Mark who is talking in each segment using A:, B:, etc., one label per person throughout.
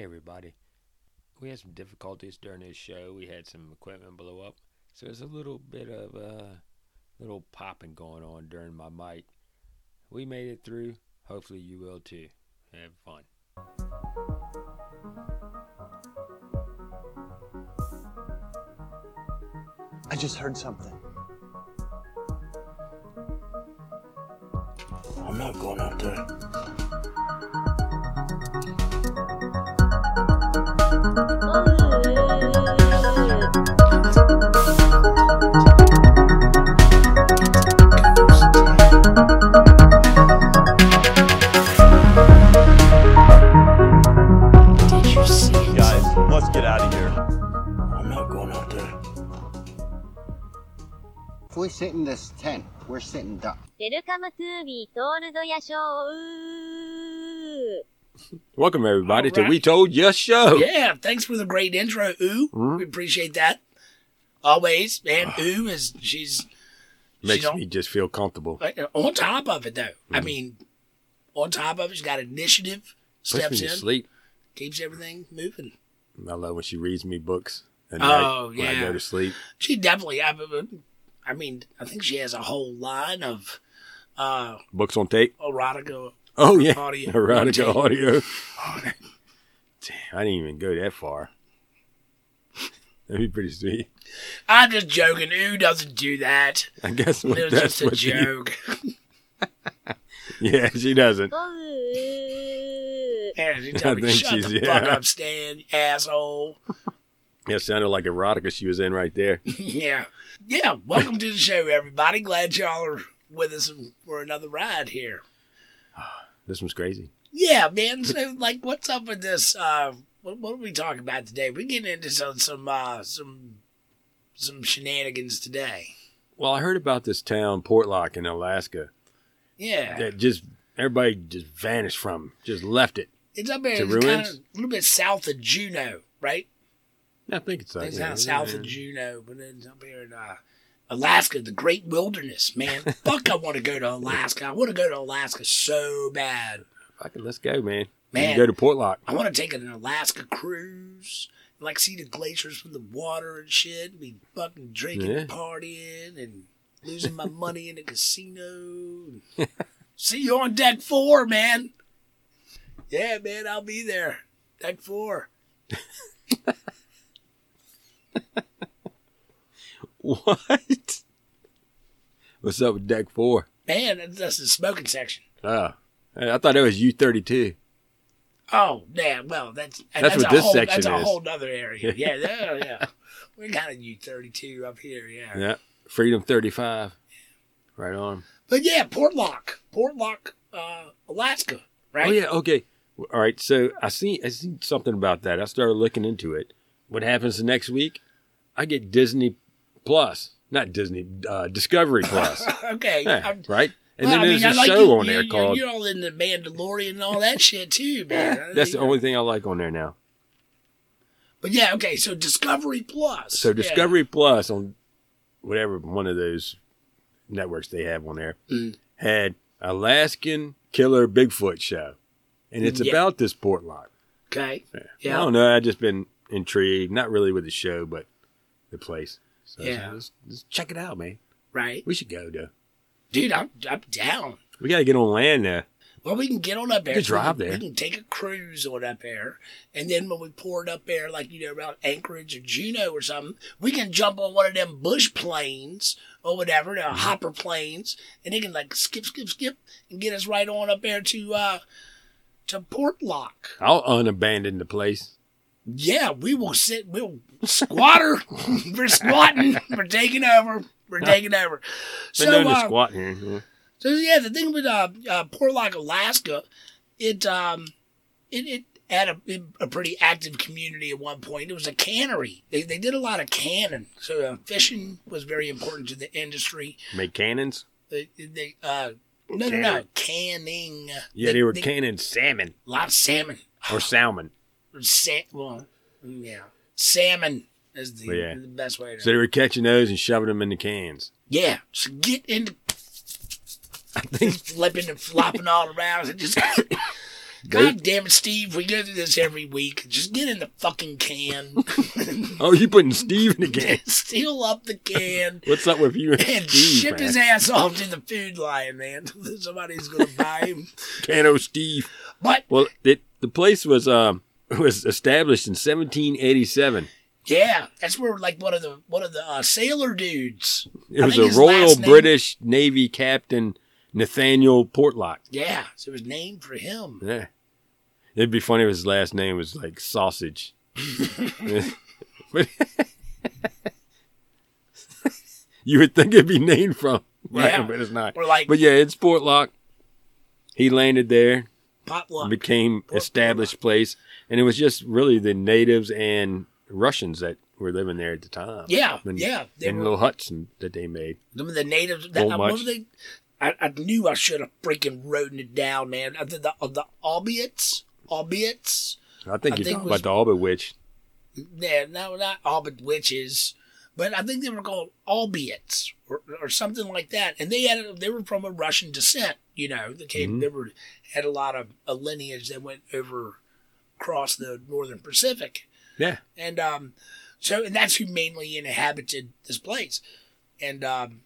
A: Hey, everybody. We had some difficulties during this show. We had some equipment blow up. So there's a little bit of uh, little popping going on during my mic. We made it through. Hopefully, you will too. Have fun.
B: I just heard something. I'm not going out there.
C: this tent. We're sitting duck.
D: Welcome to Told Ya Show.
A: Welcome everybody
E: right.
A: to We Told Ya Show.
E: Yeah, thanks for the great intro, Ooh.
A: Mm-hmm.
E: We appreciate that always. And Ooh is she's
A: makes me just feel comfortable.
E: Uh, on top of it, though, mm-hmm. I mean, on top of it, she's got initiative. Steps in,
A: sleep.
E: keeps everything moving.
A: I love when she reads me books. And
E: oh
A: I, yeah, when I go to sleep.
E: She definitely. I, uh, I mean, I think she has a whole line of uh
A: Books on tape.
E: erotica
A: Oh, yeah.
E: Audio.
A: Erotica audio. Damn, I didn't even go that far. That'd be pretty sweet.
E: I'm just joking. Who doesn't do that.
A: I guess what,
E: It was
A: that's
E: just a
A: what you-
E: joke.
A: Yeah, she doesn't.
E: Yeah, she told me, shut the
A: yeah.
E: fuck up, Stan, asshole.
A: Yeah, it sounded like erotica she was in right there.
E: yeah. Yeah. Welcome to the show, everybody. Glad y'all are with us for another ride here.
A: This one's crazy.
E: Yeah, man. So, like, what's up with this? Uh, what, what are we talking about today? We're getting into some some uh, some some shenanigans today.
A: Well, I heard about this town, Portlock in Alaska,
E: Yeah,
A: that just everybody just vanished from, just left it.
E: it's up there. It's kind of a little bit south of Juneau, right?
A: I think it's
E: It's not south of Juneau, but it's up here in uh, Alaska, the Great Wilderness. Man, fuck, I want to go to Alaska. I want to go to Alaska so bad.
A: Fucking let's go, man. We
E: Man.
A: can go to Portlock.
E: I want to take an Alaska cruise, like see the glaciers from the water and shit. Be fucking drinking
A: Yeah.
E: and partying and losing my money in the casino. see you on deck four, man. Yeah, man, I'll be there. Deck four.
A: What? What's up with deck four?
E: Man, that's, that's the smoking section.
A: Oh, I thought it was U thirty two.
E: Oh, yeah. Well, that's
A: That's what
E: a
A: this
E: whole,
A: section
E: That's a whole other area. Yeah, yeah, yeah. We got a U thirty two up here. Yeah.
A: Yeah, Freedom thirty five. Right on.
E: But yeah, Portlock, Portlock, uh, Alaska. Right.
A: Oh yeah, okay. All right, so I see I seen something about that. I started looking into it. What happens the next week? I get Disney Plus, not Disney, uh, Discovery Plus.
E: Okay.
A: Yeah, right? And
E: well,
A: then
E: I
A: there's
E: mean,
A: a
E: I like
A: show
E: you-
A: on there
E: you-
A: called.
E: You're all in the Mandalorian and all that shit too, man.
A: That's the only thing I like on there now.
E: But yeah, okay. So Discovery Plus.
A: So
E: Yeah.
A: Discovery Plus on whatever one of those networks they have on there
E: Mm.
A: had Alaskan Killer Bigfoot show, and it's
E: Yeah.
A: about this Portlock.
E: Okay.
A: Yeah.
E: Yeah.
A: I don't know. I just been intrigued, not really with the show, but the place. So
E: Yeah.
A: let's, let's check it out, man.
E: Right,
A: We should go though.
E: dude. I'm I'm down.
A: We gotta get on land there.
E: Well, we can get on up there.
A: can drive
E: we,
A: there.
E: We can take a cruise on up there, and then when we pour it up there, like you know, around Anchorage or Juneau or something, we can jump on one of them bush planes or whatever, the hopper planes, and they can like skip, skip, skip, and get us right on up there to uh to Portlock.
A: I'll unabandon the place.
E: Yeah, we will sit. We'll squatter. We're squatting. We're taking over. We're taking over.
A: Been
E: So,
A: known to
E: uh,
A: squat here. yeah.
E: so yeah, the thing with uh, uh Portlock, Alaska, it um, it, it had a, a pretty active community at one point. It was a cannery. They they did a lot of canning. So uh, fishing was very important to the industry.
A: Make cannons.
E: They they uh. No, no, no, canning.
A: Yeah, they, were canning salmon
E: a lot of salmon.
A: or salmon.
E: Sa- well, yeah, salmon is the,
A: Yeah.
E: the best way to.
A: So they were catching those and shoving them in the cans.
E: yeah, so get into
A: I think
E: flipping and flopping all around and just God damn it, Steve. We go through this every week. Just get in the fucking can.
A: Oh, you putting Steve in the can?
E: Steal up the can.
A: What's up with you and
E: And
A: Steve?
E: ship
A: man?
E: his ass off to the food line, man. Somebody's gonna buy him.
A: Cano Steve.
E: But
A: Well, it, the place was um was established in 1787.
E: yeah, that's where like one of the one of the uh, sailor dudes.
A: It
E: I
A: was a Royal
E: last name-
A: British Navy Captain Nathaniel Portlock.
E: Yeah, so it was named for him.
A: Yeah. It'd be funny if his last name was like Sausage. but you would think it'd be named from, right?
E: Yeah.
A: But it's not.
E: Like
A: But yeah, it's Portlock. He landed there,
E: potluck.
A: became established place, and it was just really the natives and Russians that were living there at the time.
E: Yeah,
A: And-
E: yeah.
A: In little huts and, that they made.
E: some of the natives. That,
A: much.
E: they? I, I knew I should have freaking written it down, man. I the the albeit, albeit.
A: I think
E: I
A: you're
E: think
A: talking
E: was-
A: about the Alba Witch.
E: Yeah, no, not all witches, but I think they were called albiets or, or something like that. And they had they were from a Russian descent. You know, they came.
A: Mhm.
E: They were had a lot of a lineage that went over across the northern Pacific.
A: Yeah.
E: And um, so and that's who mainly inhabited this place. And um,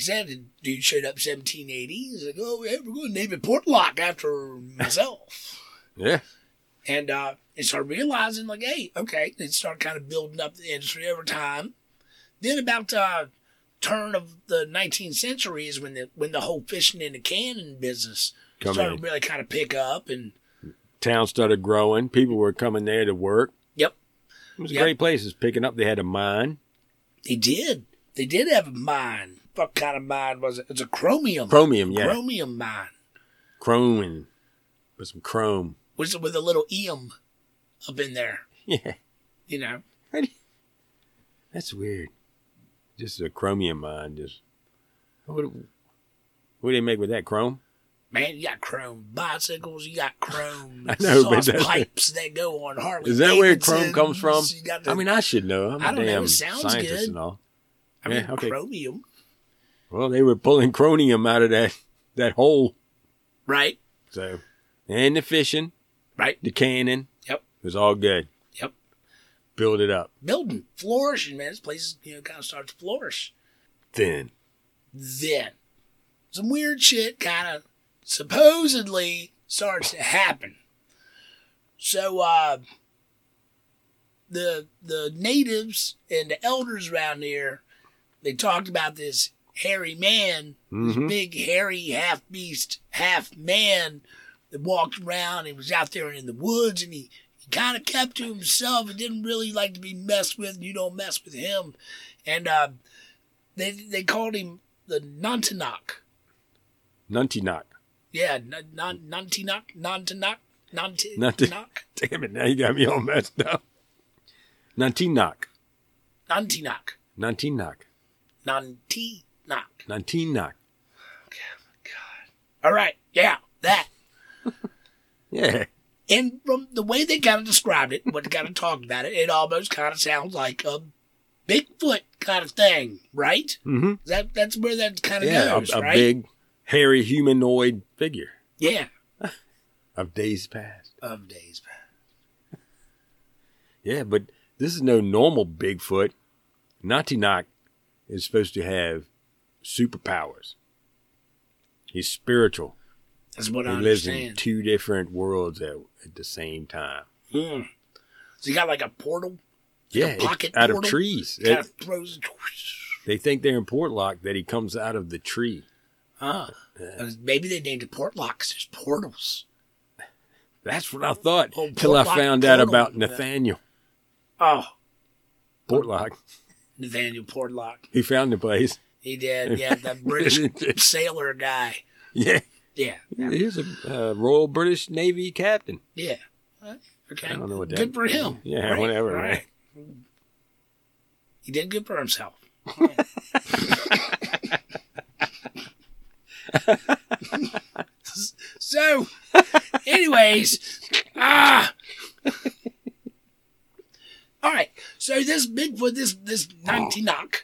E: said the dude showed up 1780. He's like, oh, yeah, we're going to name it Portlock after myself.
A: Yeah.
E: and uh, they started realizing, like, hey, okay, they started kind of building up the industry over time. Then about uh, turn of the 19th century is when the when the whole fishing in the cannon business
A: Come
E: started
A: in.
E: really kind of pick up and
A: Town started growing. People were coming there to work.
E: Yep.
A: It was a great place. It was picking up. They had a mine.
E: They did. They did have a mine. What kind of mine was it? It's a chromium.
A: Chromium, yeah.
E: Chromium mine.
A: Chrome and with some chrome.
E: Was with a little eum up in there.
A: Yeah.
E: You know.
A: That's weird. Just a chromium mine. Just what? What do they make with that chrome?
E: Man, you got chrome bicycles, you got chrome
A: I know, but that's-
E: pipes that go on Harley.
A: Is that where chrome comes from?
E: Davidsons, you got the-
A: I mean, I should know. I'm a
E: I don't know,
A: damn
E: it sounds
A: scientist
E: good.
A: and all.
E: I mean,
A: yeah, okay.
E: chromium,
A: Well, they were pulling chromium out of that that hole.
E: right?
A: So, and the fishing,
E: Right.
A: the cannon,
E: Yep.
A: it was all good. Build it up.
E: Building, flourishing, man. This place, you know, kind of starts to flourish.
A: Then
E: Then, some weird shit kind of supposedly starts to happen. So, uh, the the natives and the elders around here, they talked about this hairy man,
A: Mhm.
E: this big hairy half beast, half man that walked around. He was out there in the woods, and he, he kind of kept to himself. and didn't really like to be messed with. and You don't mess with him, and uh, they they called him the Nantinok.
A: Nuntinok.
E: Yeah, n- non Nantinok, Nantinok,
A: Damn it! Now you got me all messed up. Nantinok.
E: Nantinok,
A: Nantinok.
E: Nantinok.
A: Nantinok.
E: All right, yeah, that.
A: Yeah.
E: And from the way they kind of described it, what they kind of talked about it, it almost kind of sounds like a Bigfoot kind of thing, right?
A: Mm-hmm.
E: That that's where that kind of
A: Yeah,
E: goes,
A: a, a
E: right?
A: big, hairy humanoid figure
E: yeah,
A: of days past.
E: of days past.
A: Yeah, but this is no normal Bigfoot. Nantinok is supposed to have superpowers. He's spiritual.
E: That's what I'm saying.
A: He
E: I
A: lives in two different worlds at, at the same time.
E: Hmm. So you got like a portal,
A: Yeah,
E: a pocket
A: out of
E: portal?
A: trees.
E: kind
A: It-
E: of throws.
A: they think they're in Portlock that he comes out of the tree.
E: Ah, maybe they named it Portlock 'cause there's portals.
A: That's what I thought
E: Oh,
A: until I found out about Nathaniel
E: Oh,
A: Portlock.
E: Nathaniel Portlock.
A: He found the place.
E: He did. Yeah, that British sailor guy.
A: Yeah,
E: Yeah,
A: he's a uh, Royal British Navy captain.
E: yeah. Okay.
A: I don't know what that.
E: Good for him.
A: Yeah,
E: Right,
A: whatever.
E: right.
A: Right.
E: He did good for himself. so, anyways, ah. All right. So this Bigfoot, this this Nantinok,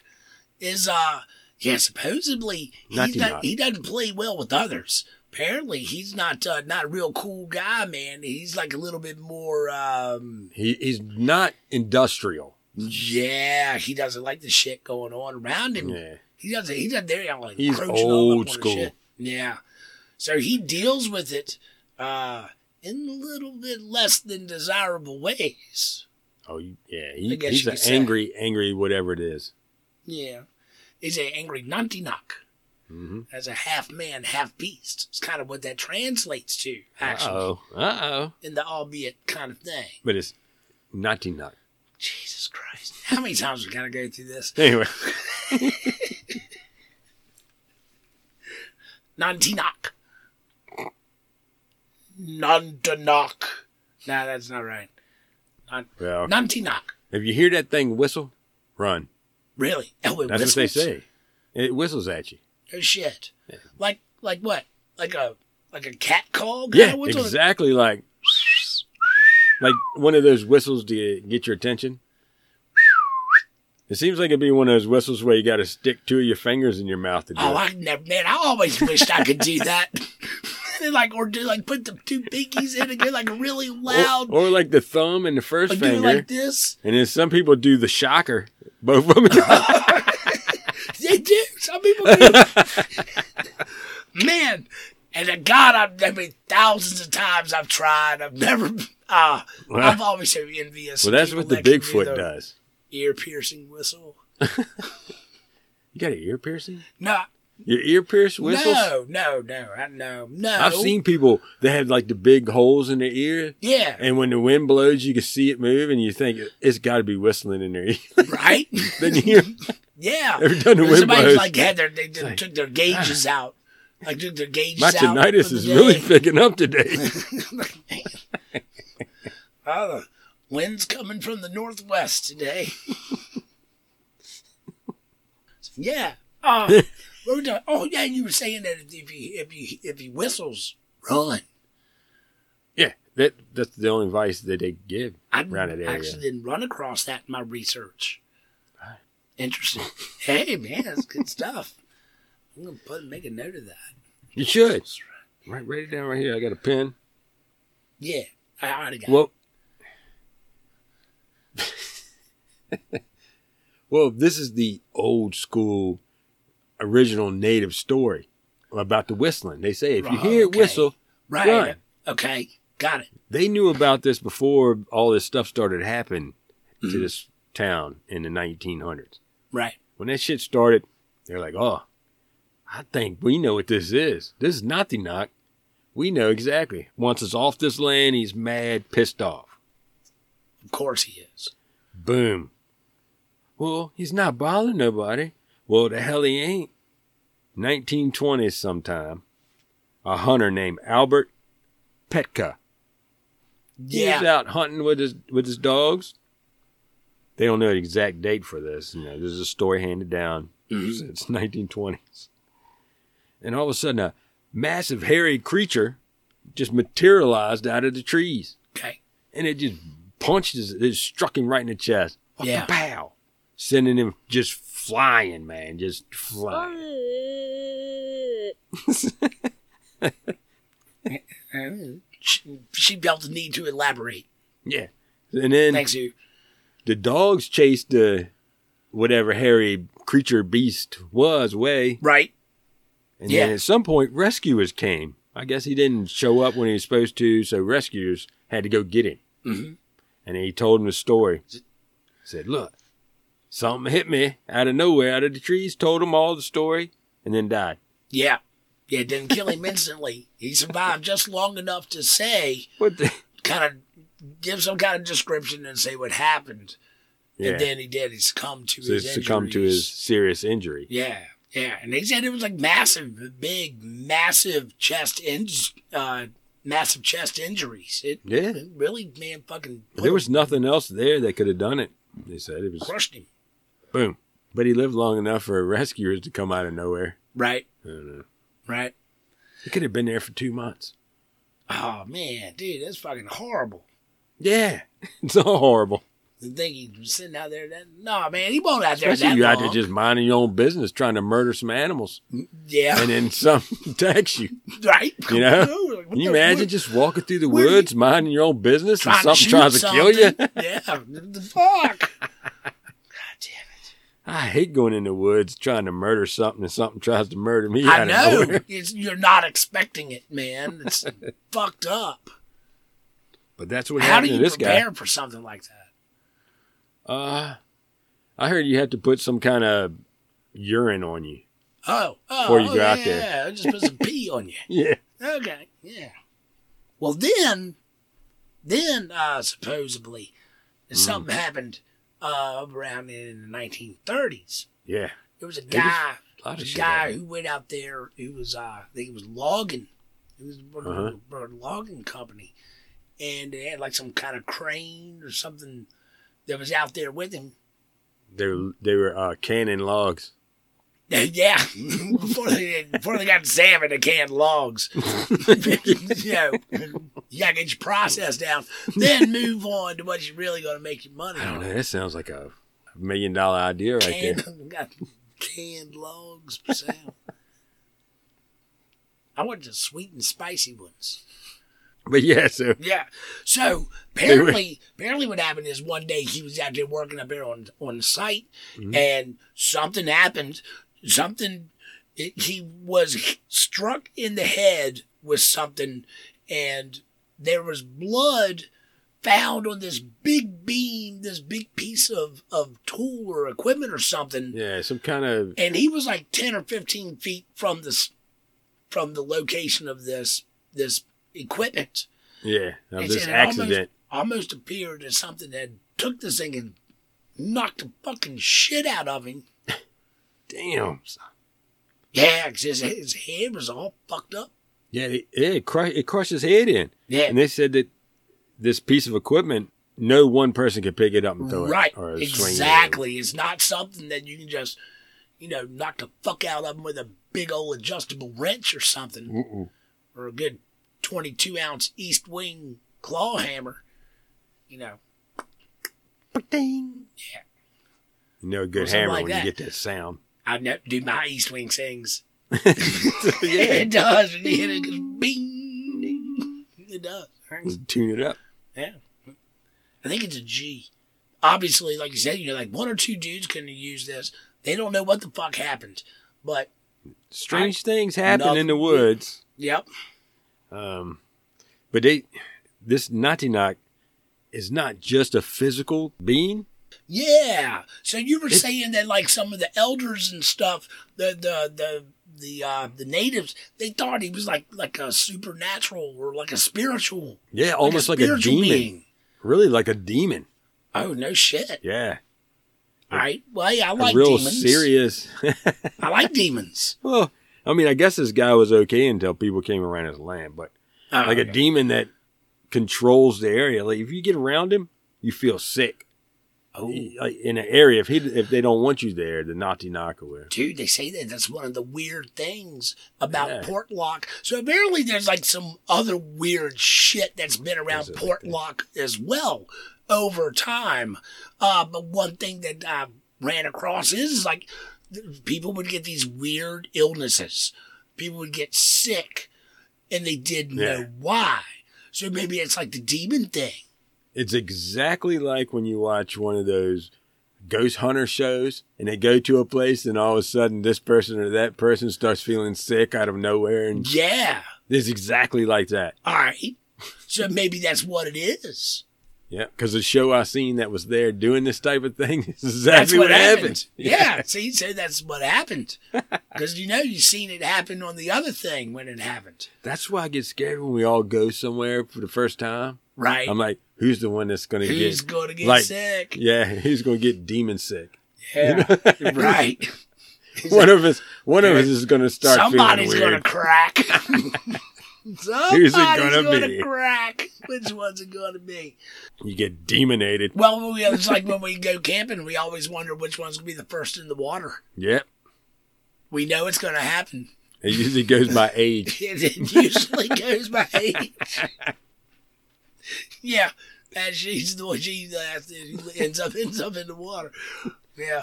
E: is uh yeah supposedly he not, he doesn't play well with others, apparently he's not uh, not a real cool guy, man. He's like a little bit more. um
A: He he's not industrial.
E: Yeah, he doesn't like the shit going on around him.
A: Yeah.
E: He doesn't. He doesn't. They're like
A: He's old
E: up on the
A: school.
E: shit. Yeah. So he deals with it uh, in a little bit less than desirable ways.
A: Oh yeah, he, he's an
E: say.
A: angry, angry whatever it is.
E: Yeah. He's an angry Nantinaq.
A: Mm-hmm.
E: As a half man, half beast. It's kind of what that translates to, actually,
A: Oh, uh oh.
E: in the albeit kind of thing.
A: But it's naughty nut.
E: Jesus Christ. How many times we got to go through this?
A: Anyway,
E: Nantinaq. Nantinaq. Nah, that's not right.
A: well,
E: Nantinaq.
A: if you hear that thing whistle, run.
E: Really? Oh, it
A: That's what they say. It whistles at you.
E: Oh shit! Like like what? Like a like a cat call?
A: Yeah, exactly like like one of those whistles to get your attention. It seems like it'd be one of those whistles where you got to stick two of your fingers in your mouth to do
E: Oh,
A: it.
E: I never, man! I always wished I could do that. like or do like put the two pinkies in and get like really loud.
A: Or, or like the thumb and the first
E: like
A: finger.
E: like this.
A: and then some people do the shocker, both of them.
E: Some people do. Man, and God, I've, I mean, thousands of times I've tried. I've never. Uh, I've always so envious.
A: well, that's what the
E: that do
A: Bigfoot does.
E: Ear piercing whistle.
A: You got an ear piercing?
E: No,
A: Your ear pierced whistles?
E: no, no, no, I- no, no.
A: I've seen people that have like the big holes in their ear,
E: Yeah,
A: and when the wind blows, you can see it move, and you think it's got to be whistling in their ear.
E: right.
A: then you hear,
E: yeah.
A: every time the wind
E: somebody's
A: blows,
E: like had their they just
A: like,
E: took their gauges ah. out, like took their gauges
A: my
E: out.
A: tinnitus is
E: day.
A: really picking up today.
E: Oh, the wind's coming from the northwest today. yeah. Oh, what were we doing? Oh, yeah. You were saying that if he if he if he whistles, run.
A: yeah, that that's the only advice that they give
E: I
A: around that area.
E: actually didn't run across that in my research. Interesting. hey, man, that's good stuff. I'm gonna put make a note of that.
A: You should. Right, write it down right here. I got a pen.
E: Yeah, I already got. it.
A: Well, well, this is the old school, original native story about the whistling. They say if you hear it whistle,
E: right.
A: run.
E: Okay, got it.
A: They knew about this before all this stuff started happening
E: Mm-hmm.
A: to this town in the 1900s.
E: Right.
A: When that shit started, they're like, "Oh, I think we know what this is. This is not the knock. We know exactly. Once it's off this land, he's mad, pissed off.
E: Of course he is.
A: Boom. Well, he's not bothering nobody. Well, the hell he ain't. 1920s sometime, a hunter named Albert Petka.
E: Yeah.
A: out hunting with his with his dogs. They don't know the exact date for this. You know, this is a story handed down since mm-hmm. 1920s. And all of a sudden, a massive hairy creature just materialized out of the trees
E: Okay.
A: and it just punched his, it struck him right in the chest.
E: Yeah.
A: Pow! Sending him just flying, man, just flying.
E: She, she felt the need to elaborate.
A: Yeah. And then
E: Thanks, you.
A: the dogs chased the whatever hairy creature beast was away.
E: Right.
A: And
E: Yeah.
A: then at some point, rescuers came. I guess he didn't show up when he was supposed to, so rescuers had to go get him.
E: Mhm.
A: And he told him the story. Said, "Look, something hit me out of nowhere, out of the trees." Told him all the story, and then died.
E: Yeah. Yeah, it didn't kill him instantly. He survived just long enough to say,
A: What the?
E: kind of give some kind of description and say what happened.
A: Yeah.
E: And then he did. He succumbed to
A: so
E: his
A: it's succumbed to his serious injury.
E: Yeah. Yeah. And they said it was like massive, big, massive chest in, uh, massive chest injuries. It,
A: Yeah.
E: it really, man, fucking
A: There
E: him-
A: was nothing else there that could have done it. They said it was
E: crushed him.
A: Boom. But he lived long enough for rescuers to come out of nowhere.
E: Right.
A: I don't know.
E: Right.
A: He could have been there for two months.
E: Oh man, dude, that's fucking horrible.
A: Yeah, it's all horrible.
E: The thing he was sitting out there. That no, man, he won't out there
A: Especially
E: that
A: you
E: long.
A: out there just minding your own business, trying to murder some animals, mm,
E: yeah,
A: and then some attacks you.
E: right.
A: You know?
E: What
A: Can you imagine just walking through the
E: where
A: woods, minding your own business, and something tries to kill you?
E: yeah, the fuck. God damn it.
A: I hate going in the woods trying to murder something, and something tries to murder me.
E: I
A: out
E: know. you're not expecting it, man. It's fucked up.
A: But that's what
E: How do
A: happened to
E: you
A: this guy.
E: prepare for something like that?
A: Uh, I heard you have to put some kind of urine on you.
E: Oh, oh,
A: Before you
E: oh,
A: go out
E: yeah,
A: there.
E: Yeah, just put some pee on you.
A: Yeah.
E: Okay, yeah. Well, then, then uh, supposedly,
A: Mm.
E: something happened uh, around in the 1930s.
A: Yeah.
E: There was a
A: It was-
E: guy,
A: a lot of
E: a
A: shit
E: guy
A: happened.
E: who went out there. Who was, uh, I think, he was logging. He was
A: Uh-huh.
E: a logging company, and they had like some kind of crane or something that was out there with him.
A: They were, they were uh, canning logs.
E: Yeah, before they before they got salmon and canned logs, you know, you gotta get your process down, then move on to what's really gonna make you money.
A: I don't
E: on.
A: know. That sounds like a million dollar idea right there.
E: Canned, got canned logs. I want the sweet and spicy ones.
A: But yeah, so
E: Yeah. So apparently, apparently, what happened is one day he was out there working up there on on the site, mm-hmm. and something happened. Something it, he was struck in the head with something, and there was blood found on this big beam, this big piece of of tool or equipment or something
A: yeah, some kind of
E: and he was like 10 or 15 feet from this from the location of this this equipment
A: yeah of
E: And
A: this accident.
E: almost, almost appeared as something that took this thing and knocked the fucking shit out of him
A: Damn.
E: yeah 'cause his, his head was all fucked up
A: Yeah, it, it, it crushed his head in.
E: yeah
A: And they said that this piece of equipment, no one person could pick it up and throw
E: right
A: it. Right. it.
E: exactly it's not something that you can just you know knock the fuck out of him with a big old adjustable wrench or something
A: Mm-mm.
E: or a good 22 ounce Estwing claw hammer you know Yeah.
A: You know, a good hammer
E: like
A: when
E: that.
A: you get that sound.
E: I know, do my Estwing sings.
A: Yeah.
E: it does. When you hit it, goes bing. It does.
A: Tune it up.
E: Yeah. I think it's a G. Obviously, like you said, you know, like one or two dudes can use this. They don't know what the fuck happened. But,
A: Strange things happen in the woods.
E: yep.
A: Um, but they, this Natinak is not just a physical being.
E: Yeah. So you were
A: It-
E: saying that like some of the elders and stuff, the the the the uh the natives, they thought he was like like a supernatural or like a spiritual
A: Yeah, almost like a,
E: spiritual
A: demon.
E: being.
A: Really, like a demon.
E: Oh no shit.
A: Yeah,
E: All right. Well, yeah, I
A: a
E: like
A: real
E: demons.
A: serious.
E: I like demons.
A: well, I mean, I guess this guy was okay until people came around his land, but
E: Oh,
A: like a demon that controls the area. Like if you get around him, you feel sick.
E: Oh,
A: in an area, if he if they don't want you there, the Nati Naka will.
E: dude, they say that that's one of the weird things about
A: Yeah.
E: Portlock. So apparently, there's like some other weird shit that's been around
A: Is it like
E: as well over time. Uh, but one thing that I ran across is like people would get these weird illnesses. People would get sick, and they didn't
A: Yeah.
E: know why. So maybe it's like the demon thing.
A: It's exactly like when you watch one of those ghost hunter shows and they go to a place and all of a sudden this person or that person starts feeling sick out of nowhere and
E: Yeah.
A: it's exactly like that.
E: All right. So maybe that's what it is.
A: Yeah, because the show I seen that was there doing this type of thing is
E: That's
A: exactly
E: what,
A: what,
E: happened.
A: happened.
E: Yeah. See, so that's what happened. Because you know you seen it happen on the other thing when it happened,
A: That's why I get scared when we all go somewhere for the first time.
E: right?
A: I'm like, who's the one that's going to get?
E: going to get
A: like,
E: sick?
A: Yeah, he's going to get demon sick?
E: Yeah. right.
A: One of us, one of us is going to start
E: Somebody's going to crack. Somebody's going to crack. Which one's it going to be?
A: You get demonated.
E: Well, we, it's like when we go camping, we always wonder which one's going to be the first in the water.
A: Yep.
E: We know it's going to happen.
A: It usually goes by age.
E: It usually goes by age. Yeah, And she's the one she ends up ends up in the water. Yeah.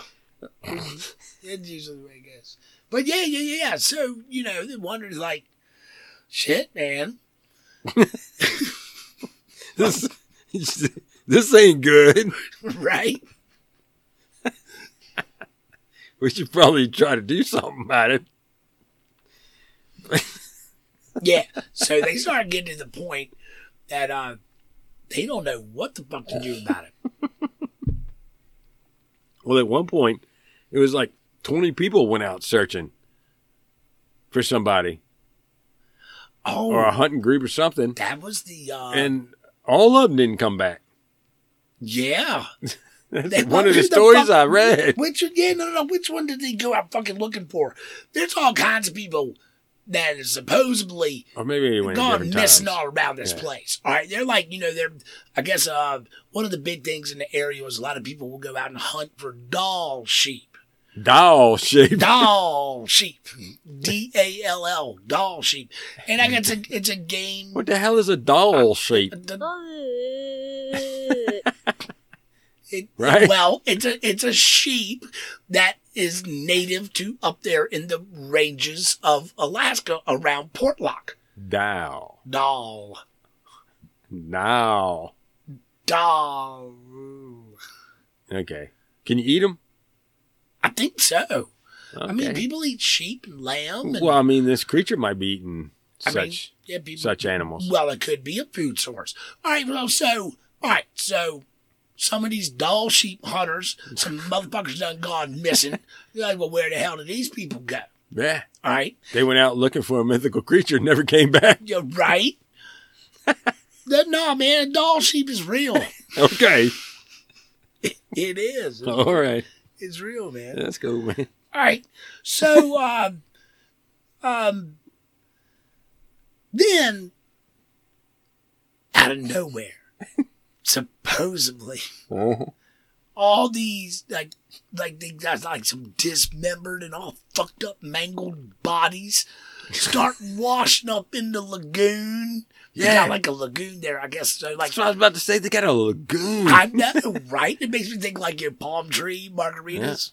E: that's usually the way it goes. But yeah, yeah, yeah. So, you know, the wonder's like, shit, man.
A: This this ain't good.
E: right?
A: We should probably try to do something about it.
E: Yeah. So they started getting to the point that uh they don't know what the fuck to do about it.
A: Well, at one point, it was like 20 people went out searching for somebody
E: Oh,
A: or a hunting group or something,
E: that was the uh
A: and all of them didn't come back.
E: yeah.
A: That's
E: They-
A: one of the
E: who the
A: stories
E: fuck-
A: I read.
E: Which yeah, no, no, no. Which one did they go out fucking looking for? There's all kinds of people that is supposedly
A: Or maybe they went
E: gone
A: different
E: missing
A: times.
E: all around this
A: Yeah.
E: place. All right, they're like you know they're. I guess uh one of the big things in the area was a lot of people will go out and hunt for Dall sheep.
A: Dall sheep.
E: Dall sheep, D A L L, Dall sheep, and I guess it's a, it's a game.
A: What the hell is a Dall sheep?
E: The-
D: おう
E: It,
A: Right.
E: Well, it's a it's a sheep that is native to up there in the ranges of Alaska around Portlock.
A: Dall.
E: Dall,
A: Dall.
E: Dall.
A: Okay. Can you eat them?
E: I think so.
A: Okay.
E: I mean, people eat sheep and lamb. And,
A: well, I mean, this creature might be eating
E: I
A: such
E: mean, yeah, people,
A: such animals.
E: Well, it could be a food source. All right, well, so all right, so some of these Dall sheep hunters, some motherfuckers done gone missing. You're like, well, where the hell did these people go?
A: yeah.
E: All right,
A: They went out looking for a mythical creature, never came back.
E: you're right. no, man, a Dall sheep is real.
A: Okay.
E: It is.
A: All right.
E: It's real, man.
A: Let's go, man.
E: All right. So, um, um, then out of nowhere, supposedly,
A: Uh-huh.
E: all these like like they got like some dismembered and all fucked up, mangled bodies start washing up in the lagoon.
A: Yeah.
E: got like a lagoon there, I guess. So like
A: That's what I was about to say. They got a lagoon.
E: I know, right? It makes me think like your palm tree margaritas.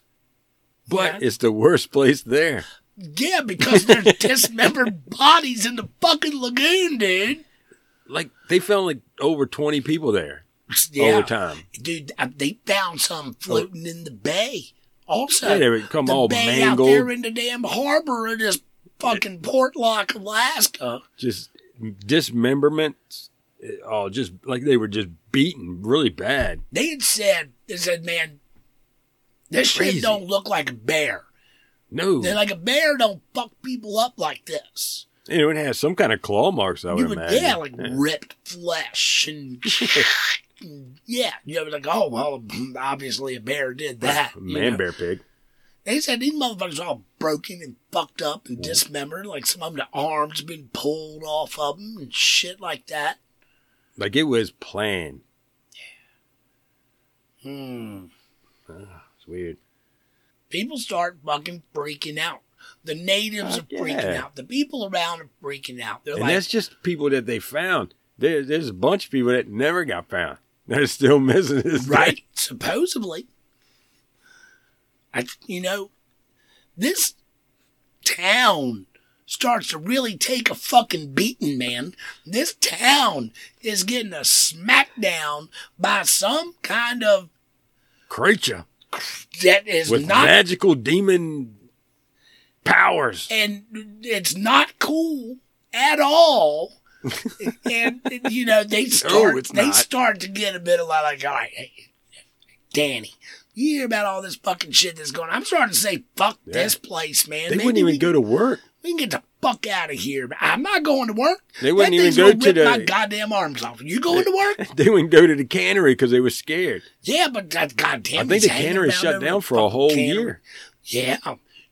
A: but
E: Yeah.
A: it's the worst place there.
E: Yeah, because there's dismembered bodies in the fucking lagoon, dude.
A: Like, they found like over 20 people there
E: Yeah,
A: all the time.
E: dude. uh, They found some floating in the bay. Also,
A: Yeah, they would come
E: the
A: all
E: bay
A: mangled.
E: out there in the damn harbor of this fucking Portlock, Alaska.
A: Just dismemberments. Oh, just like they were just beaten really bad.
E: They had said, they said, man, this
A: Crazy.
E: shit don't look like a bear.
A: No.
E: They're like a bear don't fuck people up like this.
A: And it would have some kind of claw marks, I would
E: You would,
A: imagine.
E: yeah, like ripped flesh and yeah, you know, like oh well, obviously a bear did that.
A: Man
E: know.
A: bear pig.
E: They said these motherfuckers are all broken and fucked up and dismembered. Like some of them, the arms been pulled off of them and shit like that.
A: Like it was planned. Yeah.
E: Hmm.
A: It's weird.
E: People start fucking freaking out. The natives are
A: Fuck
E: freaking out. The people around are freaking out. They're
A: And
E: like,
A: that's just people that they found. There, there's a bunch of people that never got found. They're still missing his
E: right? Supposedly. I, you know, this town starts to really take a fucking beating, man. This town is getting a smackdown by some kind of
A: creature
E: that is
A: with
E: not,
A: magical demon powers.
E: and it's not cool at all. And you know they start
A: it's
E: they start to get a bit of a lot like, all right, hey, Danny, you hear about all this fucking shit that's going on. I'm starting to say, fuck
A: Yeah.
E: this place, man.
A: They
E: Maybe
A: wouldn't
E: we
A: even go to work.
E: We can get the fuck out of here. I'm not going to work.
A: They wouldn't even go to the-
E: my goddamn arms off. You going to work?
A: They wouldn't go to the cannery because they were scared.
E: yeah, but that goddamn.
A: I think the cannery shut down for a whole
E: cannery.
A: year
E: Yeah,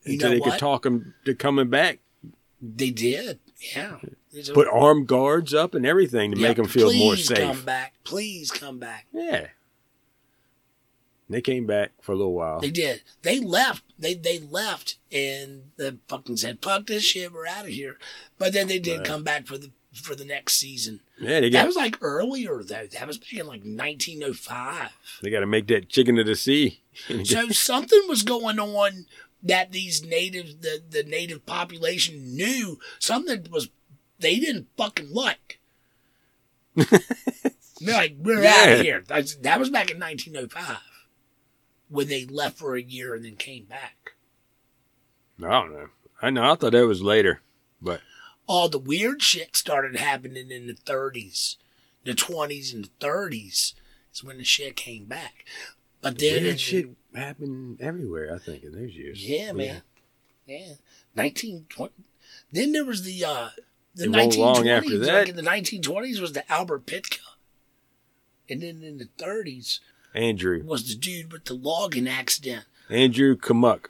E: you
A: until they
E: what?
A: could talk them to coming back.
E: They did. Yeah. A-
A: Put armed guards up and everything to
E: Yeah,
A: make them feel more
E: please
A: safe.
E: Come back, please come back.
A: Yeah. They came back for a little while.
E: They did. They left. They they left and the fucking said, "Fuck this shit, we're out of here." But then they did
A: Right.
E: come back for the for the next season.
A: Yeah, they got, That
E: was like earlier though. That was back in like 1905.
A: they got to make that chicken of the sea.
E: So something was going on that these native the, the native population knew something was they didn't fucking like. They're like, we're out
A: Yeah.
E: of here. That's, that was back in 1905 when they left for a year and then came back.
A: I don't know. I know. I thought that was later, but
E: All the weird shit started happening in the 30s, the 20s, and the 30s. Is when the shit came back. But then
A: weird shit happened everywhere. I think in those years.
E: Yeah, man. Yeah. 1920. Then there was the uh the
A: It won't
E: 1920s.
A: long after
E: Like
A: that.
E: in the 1920s was the Albert Pitka. And then in the 30s
A: Andrew,
E: was the dude with the logging accident.
A: Andrew Kamuck.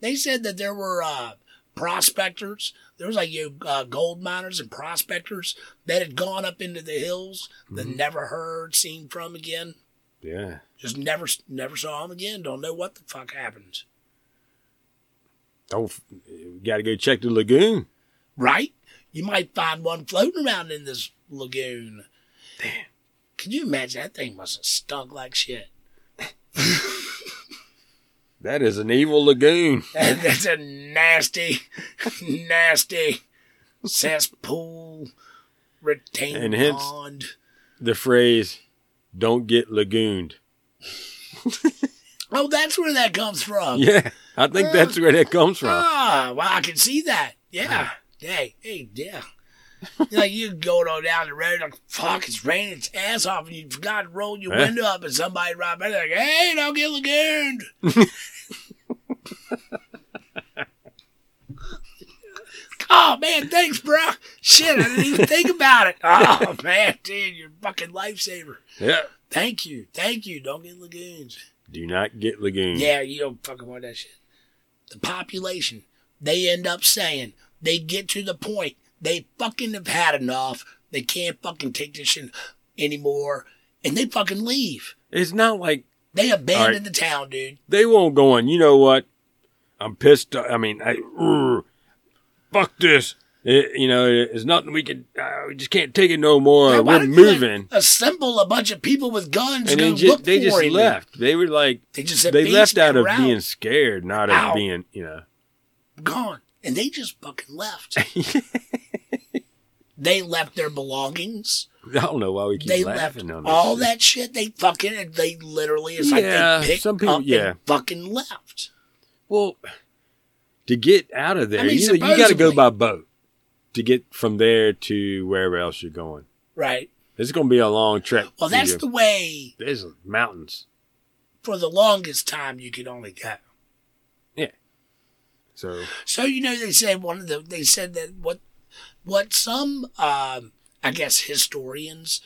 E: They said that there were uh prospectors. There was like you know, uh, gold miners and prospectors that had gone up into the hills that
A: Mm-hmm.
E: never heard, seen from again.
A: Yeah.
E: Just never, never saw them again. Don't know what the fuck happened.
A: Don't. Got to go check the lagoon.
E: right? You might find one floating around in this lagoon. Damn. Can you imagine that thing must have stunk like shit?
A: That is an evil lagoon.
E: That- That's a nasty, nasty cesspool, retaining
A: And hence-
E: pond.
A: The phrase, "Don't get lagooned."
E: Oh, that's where that comes from.
A: Yeah, I think that's where that comes from.
E: Ah, well, I can see that. Yeah. Hey, hey, yeah. like you going on down the road, like fuck, it's raining its ass off, and you forgot to roll your window up, and somebody right by like, hey, don't get lagooned. oh man, thanks, bro. Shit, I didn't even think about it. Oh man, dude, you're a fucking lifesaver.
A: Yeah.
E: Thank you, thank you. Don't get lagoons.
A: Do not get lagooned.
E: Yeah, you don't fucking want that shit. The population, they end up saying they get to the point they fucking have had enough. They can't fucking take this shit anymore, and they fucking leave.
A: It's not like
E: They abandon
A: All right.
E: the town, dude.
A: they won't go on. You know what? I'm pissed. I mean, I, urgh, fuck this. It, you know, it's nothing we can. Uh, we just can't take it no more.
E: Now,
A: We're moving.
E: assemble a bunch of people with guns
A: And
E: to
A: then
E: go
A: ju-
E: look
A: they just left. They were like,
E: They just
A: they left out of being scared, not of being, you know.
E: gone, and they just fucking left. they left their belongings.
A: I don't know why we keep
E: they left
A: laughing on this.
E: all
A: shit.
E: that shit. They fucking, they literally, it's
A: Yeah,
E: like they picked
A: some people-
E: up
A: yeah.
E: and fucking left.
A: Well, to get out of there,
E: I mean,
A: you, you got to go by boat to get from there to wherever else you're going.
E: Right.
A: It's going to be a long trek.
E: Well, that's the way
A: There's mountains.
E: for the longest time you could only go.
A: So
E: So you know they said one of the they said that what what some um, I guess historians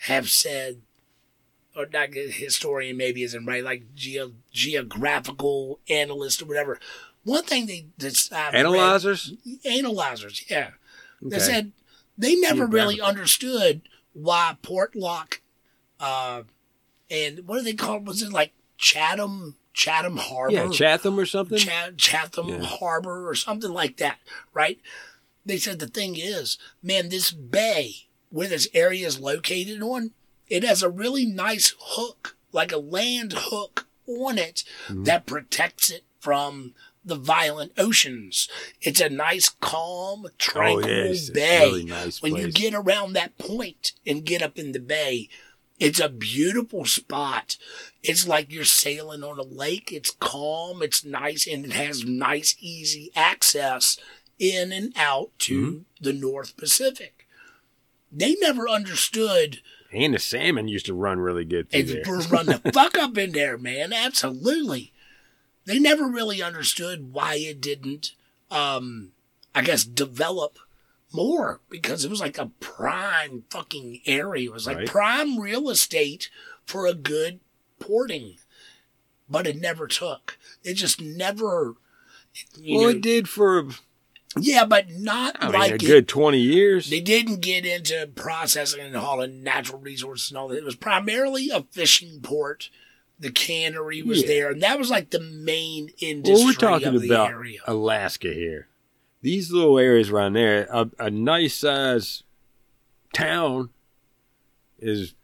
E: have said or not historian maybe isn't right like geo, geographical analyst or whatever. One thing they this
A: analyzers.
E: analyzers yeah they said they never really understood why Portlock uh, and what do they call? Was it like Chatham Chatham Harbor?
A: Yeah, Chatham or something.
E: Ch- Chatham
A: Yeah.
E: Harbor or something like that, right? They said the thing is, man, this bay where this area is located on, it has a really nice hook, like a land hook on it
A: Mm-hmm.
E: that protects it from the violent oceans. It's a nice, calm, tranquil
A: Oh, yes, it's a
E: bay.
A: really nice
E: when you get around that point and get up in the bay, it's a beautiful spot. It's like you're sailing on a lake. It's calm, it's nice, and it has nice, easy access in and out to
A: Mm-hmm.
E: the North Pacific. They never understood
A: and the salmon used to run really good through
E: and
A: there.
E: run the fuck up in there, man. Absolutely. They never really understood why it didn't, um, I guess, develop more because it was like a prime fucking area. It was like
A: Right.
E: prime real estate for a good porting, but it never took. It just never.
A: Well,
E: know,
A: it did for
E: yeah, but not
A: I mean,
E: like
A: a
E: it
A: good twenty years.
E: they didn't get into processing and hauling natural resources and all that. It was primarily a fishing port. The cannery was
A: Yeah.
E: there, and that was like the main industry
A: well, we're talking
E: of the
A: about
E: area.
A: Alaska here. These little areas around there, a, a nice size town is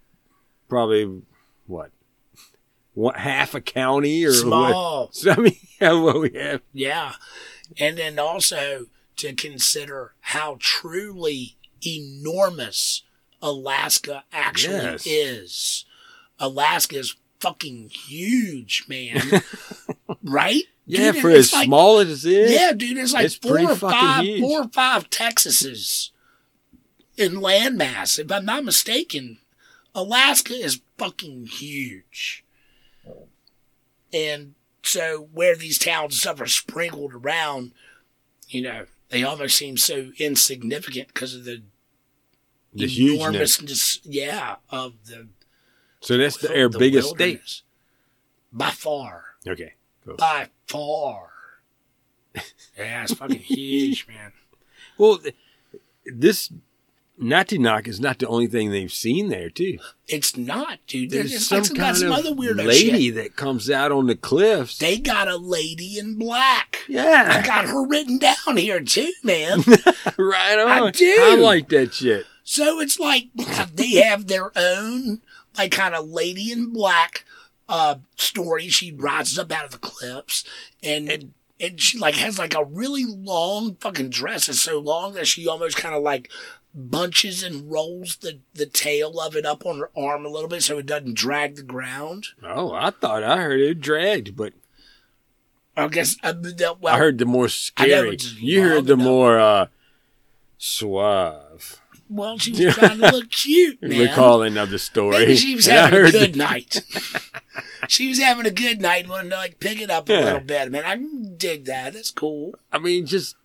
A: probably what, what half a county or what?
E: Small.
A: So I mean, yeah, what we have.
E: Yeah. And then also to consider how truly enormous Alaska actually
A: Yes.
E: is. Alaska is fucking huge, man. right?
A: Yeah,
E: Dude,
A: for as
E: like-
A: small as it is.
E: Yeah, dude, it's like
A: It's
E: four or five,
A: huge.
E: four or five Texases in landmass. If I'm not mistaken, Alaska is fucking huge. And so where these towns and stuff are sprinkled around, you know, they almost seem so insignificant because of the,
A: the hugeness.
E: enormousness, yeah, of the
A: So that's the, their
E: the
A: biggest state.
E: By far.
A: Okay. Cool.
E: By far. yeah, it's fucking huge, man.
A: Well, th- this Natinock is not the only thing they've seen there, too.
E: It's not, dude.
A: There's
E: There's
A: some
E: like some,
A: kind
E: some
A: of
E: other weirdo
A: lady
E: shit.
A: that comes out on the cliffs.
E: They got a lady in black.
A: Yeah, I
E: got her written down here too, man.
A: right on.
E: I do.
A: I like that shit.
E: so it's like they have their own, like, kind of lady in black uh story. She rises up out of the cliffs and. and she like has like a really long fucking dress. It's so long that she almost kind of like bunches and rolls the, the tail of it up on her arm a little bit so it doesn't drag the ground.
A: Oh, I thought I heard it dragged, but
E: I guess uh, well,
A: I heard the more scary. You heard the more uh, suave
E: Well, she was trying to look cute, man.
A: recalling of the story.
E: Maybe she was
A: And
E: having a good night. she was having a good night, wanted to like pick it up a
A: Yeah.
E: little bit. Man, I dig that. That's cool.
A: I mean, just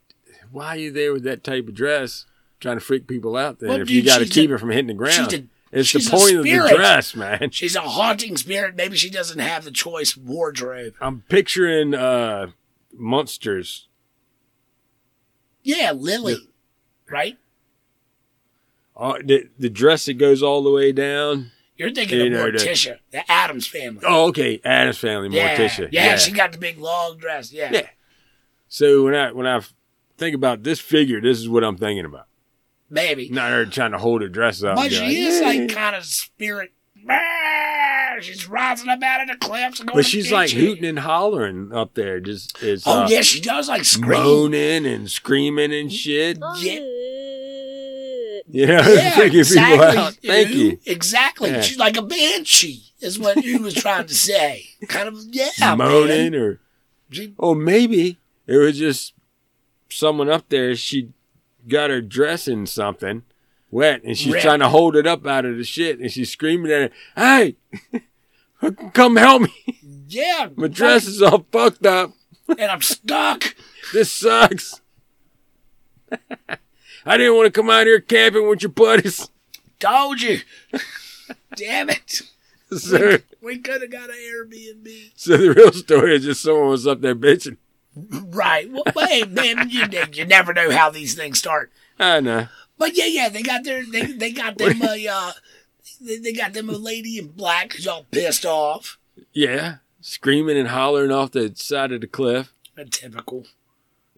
A: why are you there with that type of dress, trying to freak people out? Then
E: Well,
A: if you got to keep
E: a-
A: it from hitting the ground,
E: she's a-
A: it's the point of the dress, man.
E: She's a haunting spirit. Maybe she doesn't have the choice wardrobe.
A: I'm picturing uh, monsters.
E: Yeah, Lily. Right?
A: Uh, the, the dress that goes all the way down.
E: You're thinking
A: You
E: of
A: know,
E: Morticia, the Addams family.
A: Oh, okay, Adam's family,
E: yeah,
A: Morticia.
E: yeah, yeah, she got the big long dress. Yeah.
A: Yeah. So when I when I think about this figure, this is what I'm thinking about.
E: Maybe.
A: Not her trying to hold her dress up.
E: But she
A: go,
E: is
A: "Yeah."
E: like kind of spirit. She's rising up out of the cliffs. And going
A: But she's
E: get
A: like
E: you.
A: hooting and hollering up there, just is
E: Oh
A: uh,
E: yeah, she does like scream.
A: moaning and screaming and shit.
E: Yeah.
A: Yeah,
E: Yeah,
A: freaking
E: exactly.
A: people out. Thank
E: Ooh,
A: you.
E: Exactly.
A: Yeah.
E: She's like a banshee, is what you was trying to say. Kind of yeah,
A: moaning
E: man.
A: or
E: She-
A: oh maybe it was just someone up there. She got her dress in something wet and she's
E: Ripped.
A: trying to hold it up out of the shit and she's screaming at it. Hey, come help me!
E: Yeah,
A: My dress is all fucked up.
E: and I'm stuck.
A: This sucks. I didn't want to come out here camping with your buddies.
E: Told you. Damn it.
A: So,
E: We could have got an Airbnb.
A: so the real story is just someone was up there bitching.
E: Right. Well, hey, man, you, you never know how these things start.
A: I know.
E: But yeah, yeah, they got their they they got them a uh, they, they got them a lady in black who's all pissed off.
A: Yeah, screaming and hollering off the side of the cliff.
E: A typical.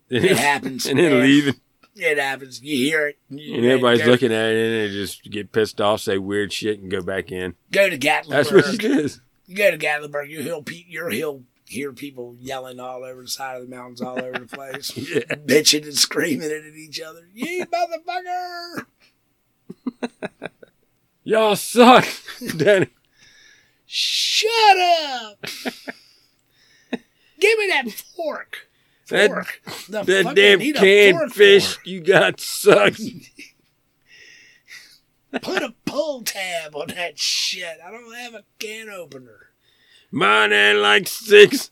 E: It happens.
A: And then
E: man.
A: leaving.
E: It happens. You hear it.
A: And everybody's
E: go,
A: looking at it and they just get pissed off, say weird shit, and go back in.
E: Go to Gatlinburg.
A: That's what she does.
E: You go to Gatlinburg. You hear you he'll hear people yelling all over the side of the mountains, all over the place,
A: Yeah.
E: bitching and screaming at each other. You motherfucker!
A: Y'all suck. Danny.
E: Shut up! Give me that fork.
A: That-
E: The
A: That damn canned fish
E: for?
A: you got sucked.
E: Put a pull tab on that shit. I don't have a can opener.
A: Mine had like six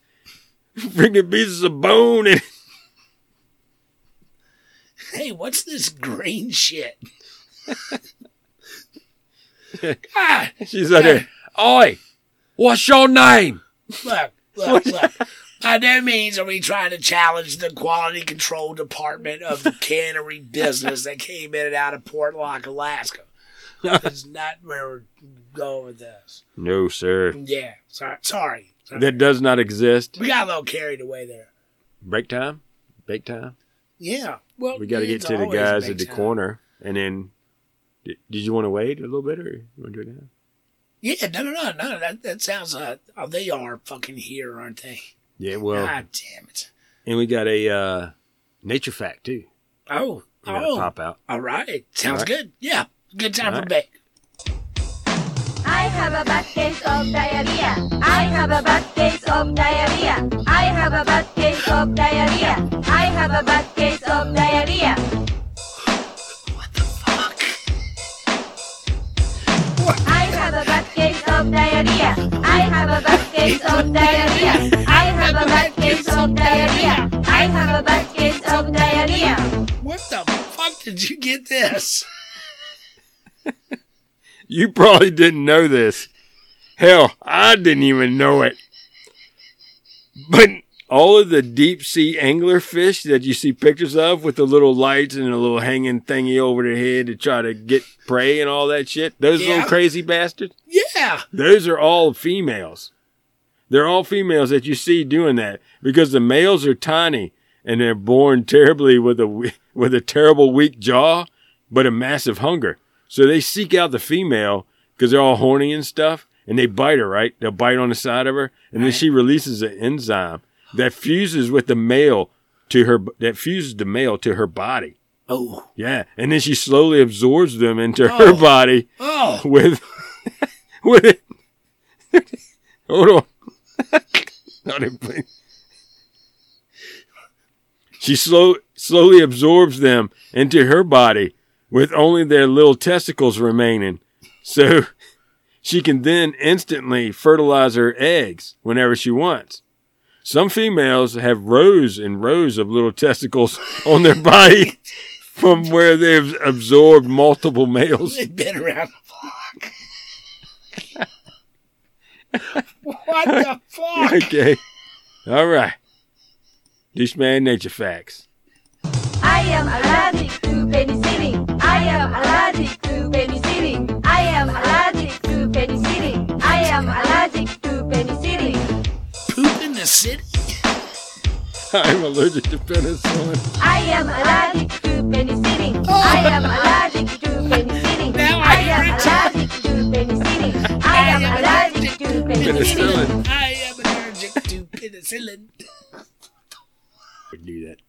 A: freaking pieces of bone in it.
E: Hey, what's this green shit? God, ah,
A: She's out there. Oi, what's your name?
E: look, look, look. By no means are we trying to challenge the quality control department of the cannery business that came in and out of Portlock, Alaska. That's not where we're going with this.
A: No, sir.
E: Yeah, sorry, sorry. sorry.
A: That does not exist.
E: we got a little carried away there.
A: Break time? Break time?
E: Yeah. Well,
A: We got to get to the guys at the
E: sense.
A: corner, and then. Did, did you want to wait a little bit, or you want to do it now?
E: Yeah, no, no, no, no. That that sounds like oh, they are fucking here, aren't they?
A: Yeah, well,
E: God damn it.
A: and we got a uh, nature fact too.
E: Oh,
A: We
E: oh,
A: pop out.
E: all right. Sounds
A: All right.
E: good. Yeah, good time
A: All
E: for
A: right.
E: bed.
D: I have a bad case of diarrhea. I have a bad case of diarrhea. I have a bad case of diarrhea. I have a bad case of diarrhea. Of diarrhea. I have a bad case of diarrhea. I have a bad case of diarrhea. I have a bad case of diarrhea.
E: What the fuck did you get this?
A: You probably didn't know this. Hell, I didn't even know it. But all of the deep sea angler fish that you see pictures of with the little lights and a little hanging thingy over their head to try to get prey and all that shit, those
E: Yeah.
A: little crazy bastards,
E: Yeah.
A: those are all females. They're all females that you see doing that because the males are tiny and they're born terribly with a with a terrible weak jaw, but a massive hunger. So they seek out the female because they're all horny and stuff, and they bite her. Right? They'll bite on the side of her, and then she releases an enzyme that fuses with the male to her that fuses the male to her body.
E: Oh.
A: Yeah, and then she slowly absorbs them into oh. her
E: Oh.
A: body
E: Oh.
A: with with it. Hold on. Not pain. She slow, slowly absorbs them into her body with only their little testicles remaining. So she can then instantly fertilize her eggs whenever she wants. Some females have rows and rows of little testicles on their body from where they've absorbed multiple males.
E: They've been around the block. what the fuck?
A: Okay. All right. This man nature facts.
D: I am allergic
E: the city?
A: I'm allergic to penicillin.
D: I am allergic to penicillin. Oh. I am allergic to penicillin.
E: Now I
D: I am allergic to penicillin. I am allergic to penicillin.
A: Penicillin.
E: I am allergic to penicillin.
A: Would do that.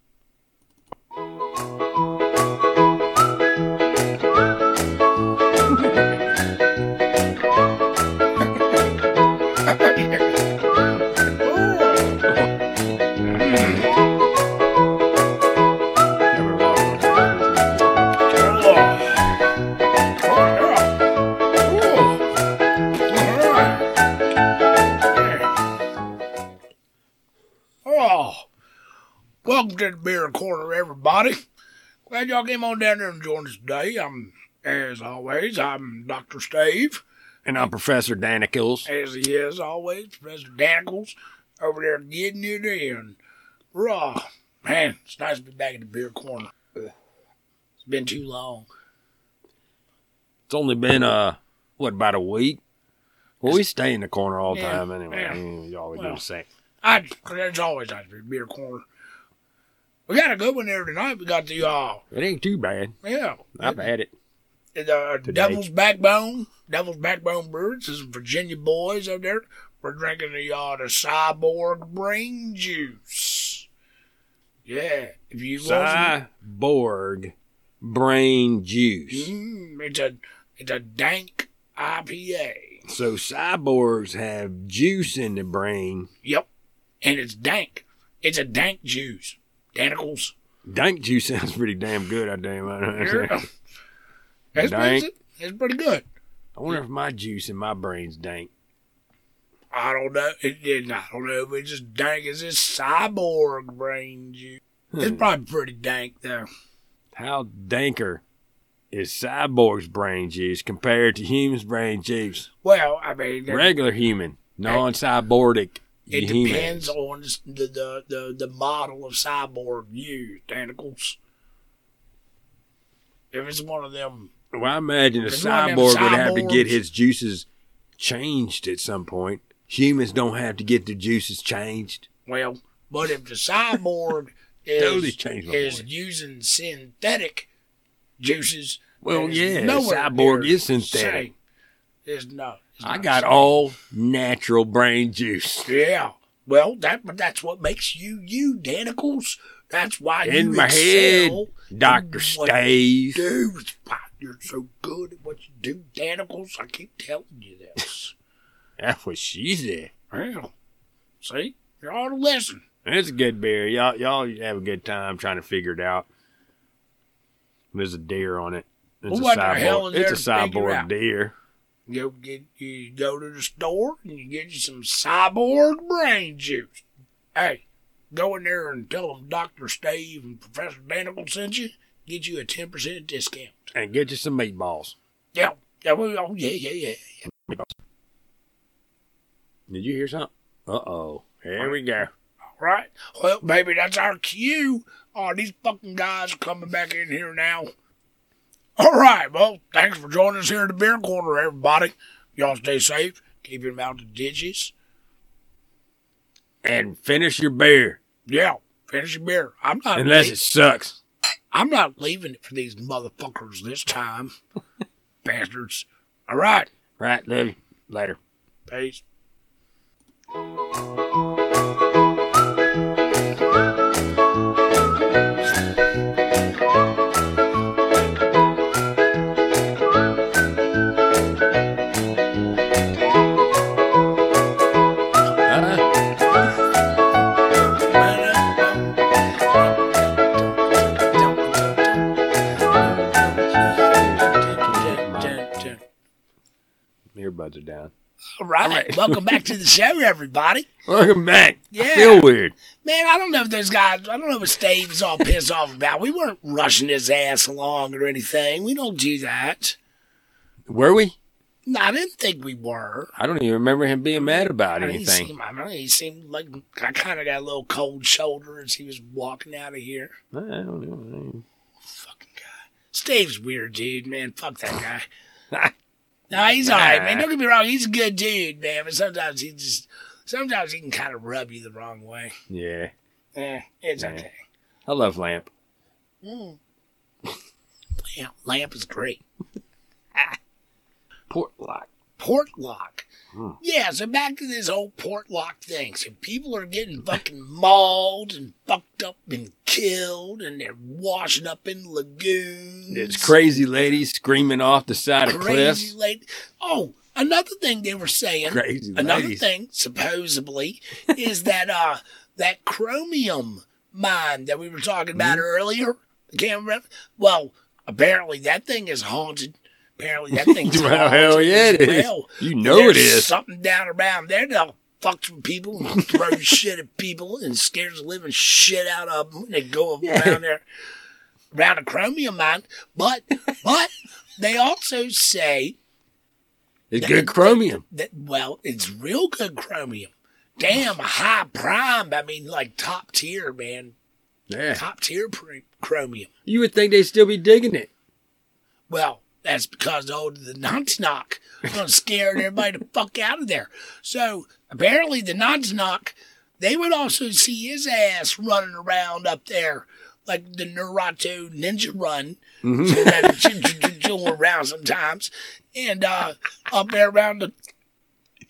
E: Welcome to the beer corner, everybody. Glad y'all came on down there and joined us today. I'm, as always, I'm Dr. Steve,
A: And I'm Professor Danicles.
E: as he is always, Professor Danicles, over there getting it in. Raw. Man, it's nice to be back in the beer corner. It's been too long.
A: It's only been, uh, what, about a week? Well, we stay in the corner all the
E: Yeah,
A: time anyway.
E: yeah.
A: You always do
E: Well.
A: the same.
E: I, there's always nice to be in the beer corner. We got a good one there tonight. We got the, uh,
A: It ain't too bad.
E: yeah.
A: I've had it.
E: the
A: Today.
E: Devil's Backbone, Devil's Backbone this is Virginia boys up there. We're drinking the uh, the Cyborg Brain Juice. Yeah, if you want,
A: Cyborg brain juice.
E: mm, it's a it's a dank IPA.
A: So cyborgs have juice in the brain.
E: Yep, and it's dank. It's a dank juice.
A: Dank juice sounds pretty damn good, I damn.
E: Yeah. It's,
A: Dank.
E: it's, it's pretty good.
A: I wonder if my juice in my brain's dank.
E: I don't know. It, it, I don't know if it's just dank as this cyborg brain juice. It's
A: Hmm.
E: probably pretty dank though.
A: How danker is cyborg's brain juice compared to human's brain juice?
E: Well, I mean,
A: Regular human, non-cyborgic
E: It
A: humans.
E: depends on the, the, the, the model of cyborg used, Tentacles. If it's one of them,
A: Well, I imagine a
E: If one of them
A: cyborg would have to get
E: cyborgs-
A: his juices changed at some point. Humans don't have to get their juices changed.
E: well, but if the cyborg is,
A: Totally changed my
E: is using synthetic juices.
A: Well,
E: is
A: yeah,
E: nowhere
A: Cyborg
E: near
A: is synthetic.
E: same. It's not.
A: I got all natural brain juice
E: Yeah. Well, that that's what makes you you, Danicles. That's why
A: in
E: you
A: my head. Doctor Stave.
E: why you're so good at what you do, Danicles. I keep telling you this.
A: That's what she said.
E: well, see, you ought to listen.
A: It's a good beer. Y'all, y'all have a good time trying to figure it out. There's a deer on it. It's
E: Well,
A: a cyborg.
E: hell is there
A: it's a cyborg deer.
E: Go get you go to the store and you get you some cyborg brain juice. Hey, go in there and tell them Doctor Steve and Professor Danicle sent you. Get you a ten percent discount.
A: And get you some meatballs.
E: Yeah, yeah, well, oh yeah, yeah, yeah.
A: Did you hear something? Uh oh. Here we go.
E: All right. Well, maybe that's our cue. Oh, these fucking guys coming back in here now. All right. Well, thanks for joining us here at the beer corner, everybody. Y'all stay safe. Keep your mouth to ditches.
A: And finish your beer.
E: Yeah, finish your beer. I'm not.
A: Unless
E: lea-
A: it sucks.
E: I'm not leaving it for these motherfuckers this time. Bastards. All right.
A: Right, love you. Later.
E: Peace.
A: Earbuds are down.
E: All right. Welcome back to the show, everybody.
A: Welcome back.
E: Yeah.
A: I feel weird.
E: Man, I don't know if those guys, I don't know what Steve is all pissed off about. We weren't rushing his ass along or anything. We don't do that.
A: Were we?
E: No, I didn't think we were.
A: I don't even remember him being mad about
E: I mean, he
A: anything.
E: seemed, I don't know, he seemed like I kind of got a little cold shoulder as he was walking out of here.
A: I don't know.
E: Fucking guy. Steve's weird, dude, man. Fuck that guy. no, he's all right, man. Don't get me wrong. He's a good dude, man. But sometimes he just, sometimes he can kind of rub you the wrong way.
A: Yeah.
E: Eh, it's
A: Yeah.
E: okay.
A: I love Lamp.
E: Yeah, lamp is great.
A: Portlock.
E: Portlock. Yeah, so back to this whole Portlock thing. So people are getting fucking mauled and fucked up and killed, and they're washing up in lagoons.
A: It's crazy ladies screaming off the side of cliffs.
E: crazy lady. Oh, another thing they were saying.
A: Crazy
E: another
A: ladies.
E: thing, supposedly, is that uh that chromium mine that we were talking
A: Mm-hmm.
E: about earlier. I can't remember. Well, apparently that thing is haunted. Apparently that thing's
A: Well, hell yeah, it is.
E: well.
A: You know
E: There's
A: it is.
E: Something down around there that'll fuck with people and throw shit at people and scares the living shit out of them. They go around there, around a chromium mine. But, but they also say
A: It's good chromium.
E: that well, it's real good chromium. Damn, high prime. I mean, like top tier, man.
A: Yeah.
E: Top tier chromium.
A: You would think they'd still be digging it.
E: Well, that's because oh, the Nazi knock gonna scare everybody the fuck out of there. So apparently, the Nazi knock, they would also see his ass running around up there like the Naruto ninja run. So that around sometimes, and uh, up there around the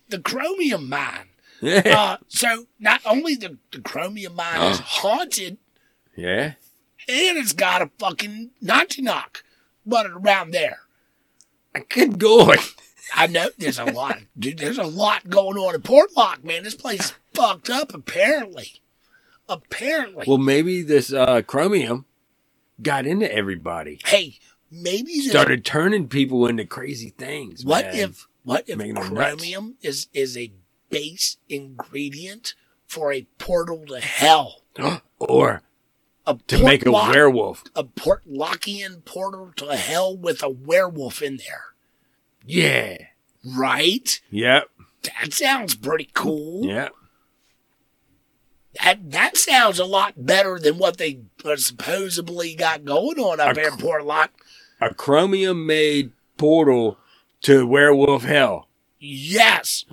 E: the chromium mine.
A: Yeah.
E: Uh, so not only the, the chromium mine is haunted,
A: Yeah.
E: and it's got a fucking Nazi knock running around there.
A: Good God.
E: I know there's a lot, dude. There's a lot going on in Portlock, man. This place is fucked up. Apparently, apparently.
A: Well, maybe this uh, chromium got into everybody.
E: hey, maybe the,
A: Started turning people into crazy things.
E: what
A: man.
E: if what if
A: Making
E: chromium is is a base ingredient for a portal to hell?
A: or
E: A
A: to make a
E: Portlock-
A: werewolf.
E: a Portlockian portal to hell with a werewolf in there,
A: Yeah.
E: right?
A: Yep.
E: That sounds pretty cool.
A: Yep.
E: That that sounds a lot better than what they uh, supposedly got going on up
A: A
E: here in Portlock.
A: A chromium made portal to werewolf hell.
E: Yes.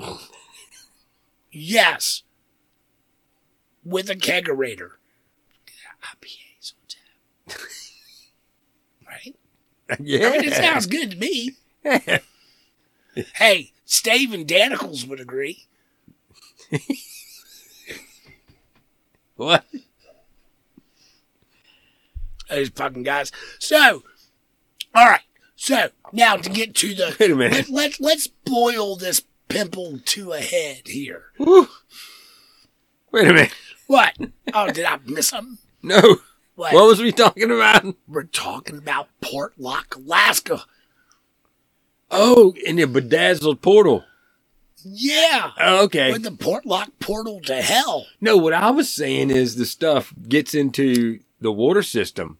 E: Yes. With a kegerator. IPAs on tap. right?
A: yeah.
E: I mean, it sounds good to me. hey, Stave and Danicles would agree.
A: what?
E: Those fucking guys. So, all right. So now to get to the
A: Wait a minute.
E: Let, let, let's boil this pimple to a head here.
A: Woo. Wait a minute.
E: What? Oh, did I miss something?
A: No.
E: What?
A: What was we talking about?
E: We're talking about Portlock, Alaska.
A: Oh, in the bedazzled portal.
E: Yeah.
A: Oh, okay.
E: With the Portlock portal to hell.
A: No, what I was saying is the stuff gets into the water system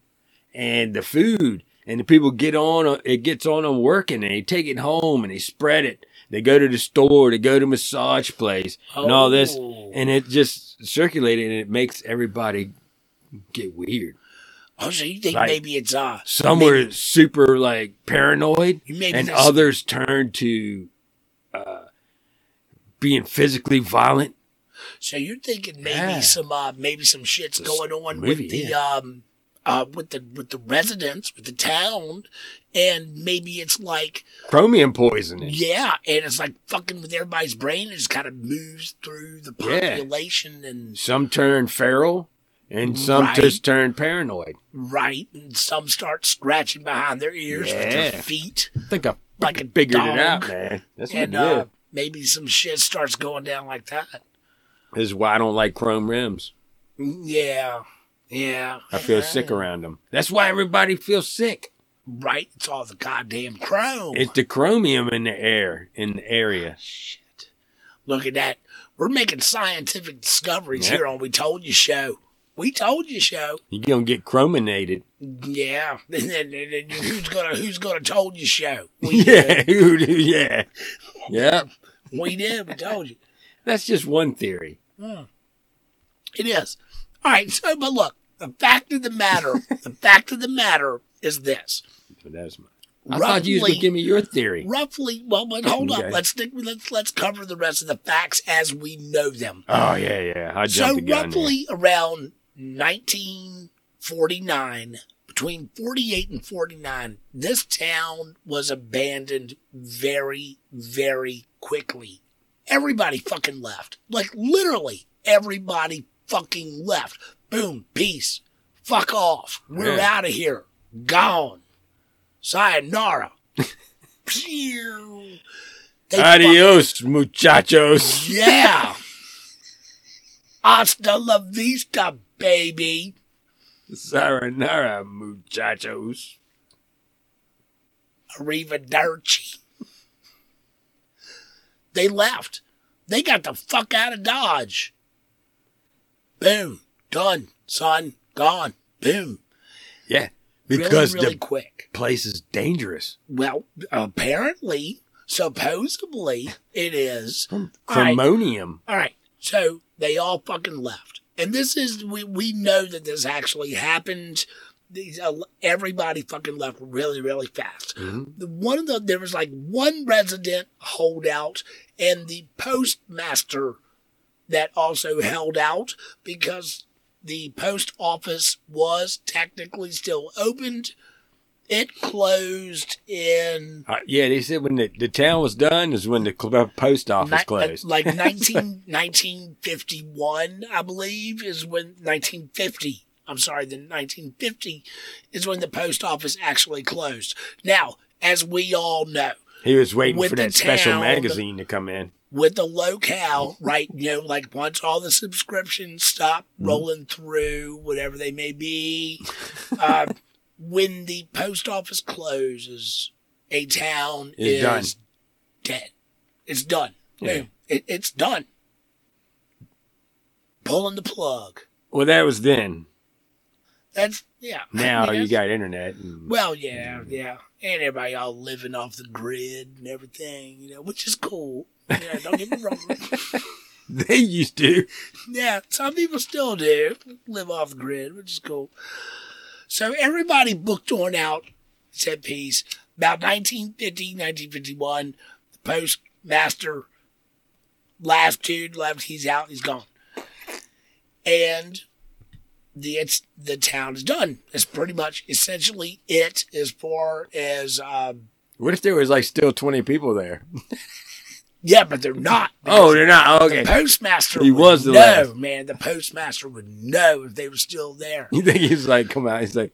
A: and the food, and the people get on, uh, it gets on them working, and they take it home and they spread it. They go to the store, they go to massage place, and all this,
E: Oh.
A: and it just circulated, and it makes everybody get weird.
E: Oh, so you think
A: Like-
E: maybe it's uh
A: Some were super like paranoid,
E: Maybe
A: and
E: that's-
A: others turned to uh, being physically violent.
E: So you're thinking maybe
A: Yeah.
E: some uh maybe some shit's
A: This
E: going on
A: movie,
E: with the um uh with the with the residents, with the town, and maybe it's like
A: Chromium poisoning.
E: yeah, and it's like fucking with everybody's brain. It just kind of moves through the
A: Yeah.
E: population and
A: Some turn feral, and some
E: Right.
A: just turn paranoid.
E: right, and some start scratching behind their ears with their feet,
A: I think I
E: like a
A: figured
E: dog.
A: it out, man. That's what
E: and
A: it
E: uh, maybe some shit starts going down like that.
A: This is why I don't like chrome rims.
E: Yeah, yeah.
A: I feel sick around them. That's why everybody feels sick.
E: Right, it's all the goddamn chrome.
A: It's the chromium in the air, in the area.
E: Shit. Look at that. We're making scientific discoveries
A: Yep.
E: here on We Told You Show. We Told You Show.
A: You're going to get chrominated.
E: Yeah. And then, and then who's gonna who's gonna told you show? We
A: Yeah, yeah. Yep.
E: We did, we told you.
A: That's just one theory. Hmm.
E: It is. All right, so but look, the fact of the matter, the fact of the matter is this.
A: That's my, I thought you was gonna give me your theory.
E: Roughly well but hold
A: Okay.
E: up. Let's stick let's let's cover the rest of the facts as we know them.
A: Oh, yeah, yeah. I
E: So
A: jumped there.
E: roughly around 1949, between 48 and 49, this town was abandoned very, very quickly. Everybody fucking left. Like literally everybody fucking left. Boom, peace. Fuck off. We're
A: Yeah.
E: out of here. Gone. Sayonara. They
A: Adios, muchachos.
E: yeah. Hasta la vista, baby.
A: Sayonara, muchachos.
E: Arrivederci. They left. They got the fuck out of Dodge. Boom. Done, son. Gone. Boom.
A: Yeah, because
E: really, really
A: the
E: quick.
A: place is dangerous.
E: Well, apparently, supposedly, it is. All right. All right. So they all fucking left. And this is, we, we know that this actually happened. These, uh, everybody fucking left really, really fast. The one of the, there was like one resident holdout and the postmaster that also held out because the post office was technically still opened. It closed in
A: Uh, yeah, they said when the, the town was done is when the cl- post office
E: Ni- uh,
A: closed.
E: like 19, 1951, I believe, is when 1950. I'm sorry, the 1950 is when the post office actually closed. Now, as we all know,
A: he was waiting for that special
E: town-
A: magazine to come in.
E: with the locale, right? You know, like once all the subscriptions stop
A: Mm-hmm.
E: rolling through, whatever they may be, uh, when the post office closes, a town is
A: done.
E: dead. It's done.
A: Yeah.
E: It, it's done. Pulling the plug.
A: Well, that was then.
E: That's yeah. I
A: Now
E: mean,
A: you got internet. And,
E: Well, yeah, yeah, and everybody all living off the grid and everything, you know, which is cool. Yeah, don't get me wrong.
A: they used to.
E: Yeah, some people still do live off the grid, which is cool. So everybody booked on out, said peace. About 1950, 1951, the postmaster, last dude left, he's out, he's gone. And the it's the town is done. It's pretty much essentially it as far as um,
A: What if there was like still 20 people there?
E: yeah, but they're not.
A: Oh, they're not. Oh, okay.
E: The postmaster
A: He
E: would
A: was the
E: know,
A: last.
E: man. The postmaster would know if they were still there.
A: You think he's like, come out? He's like,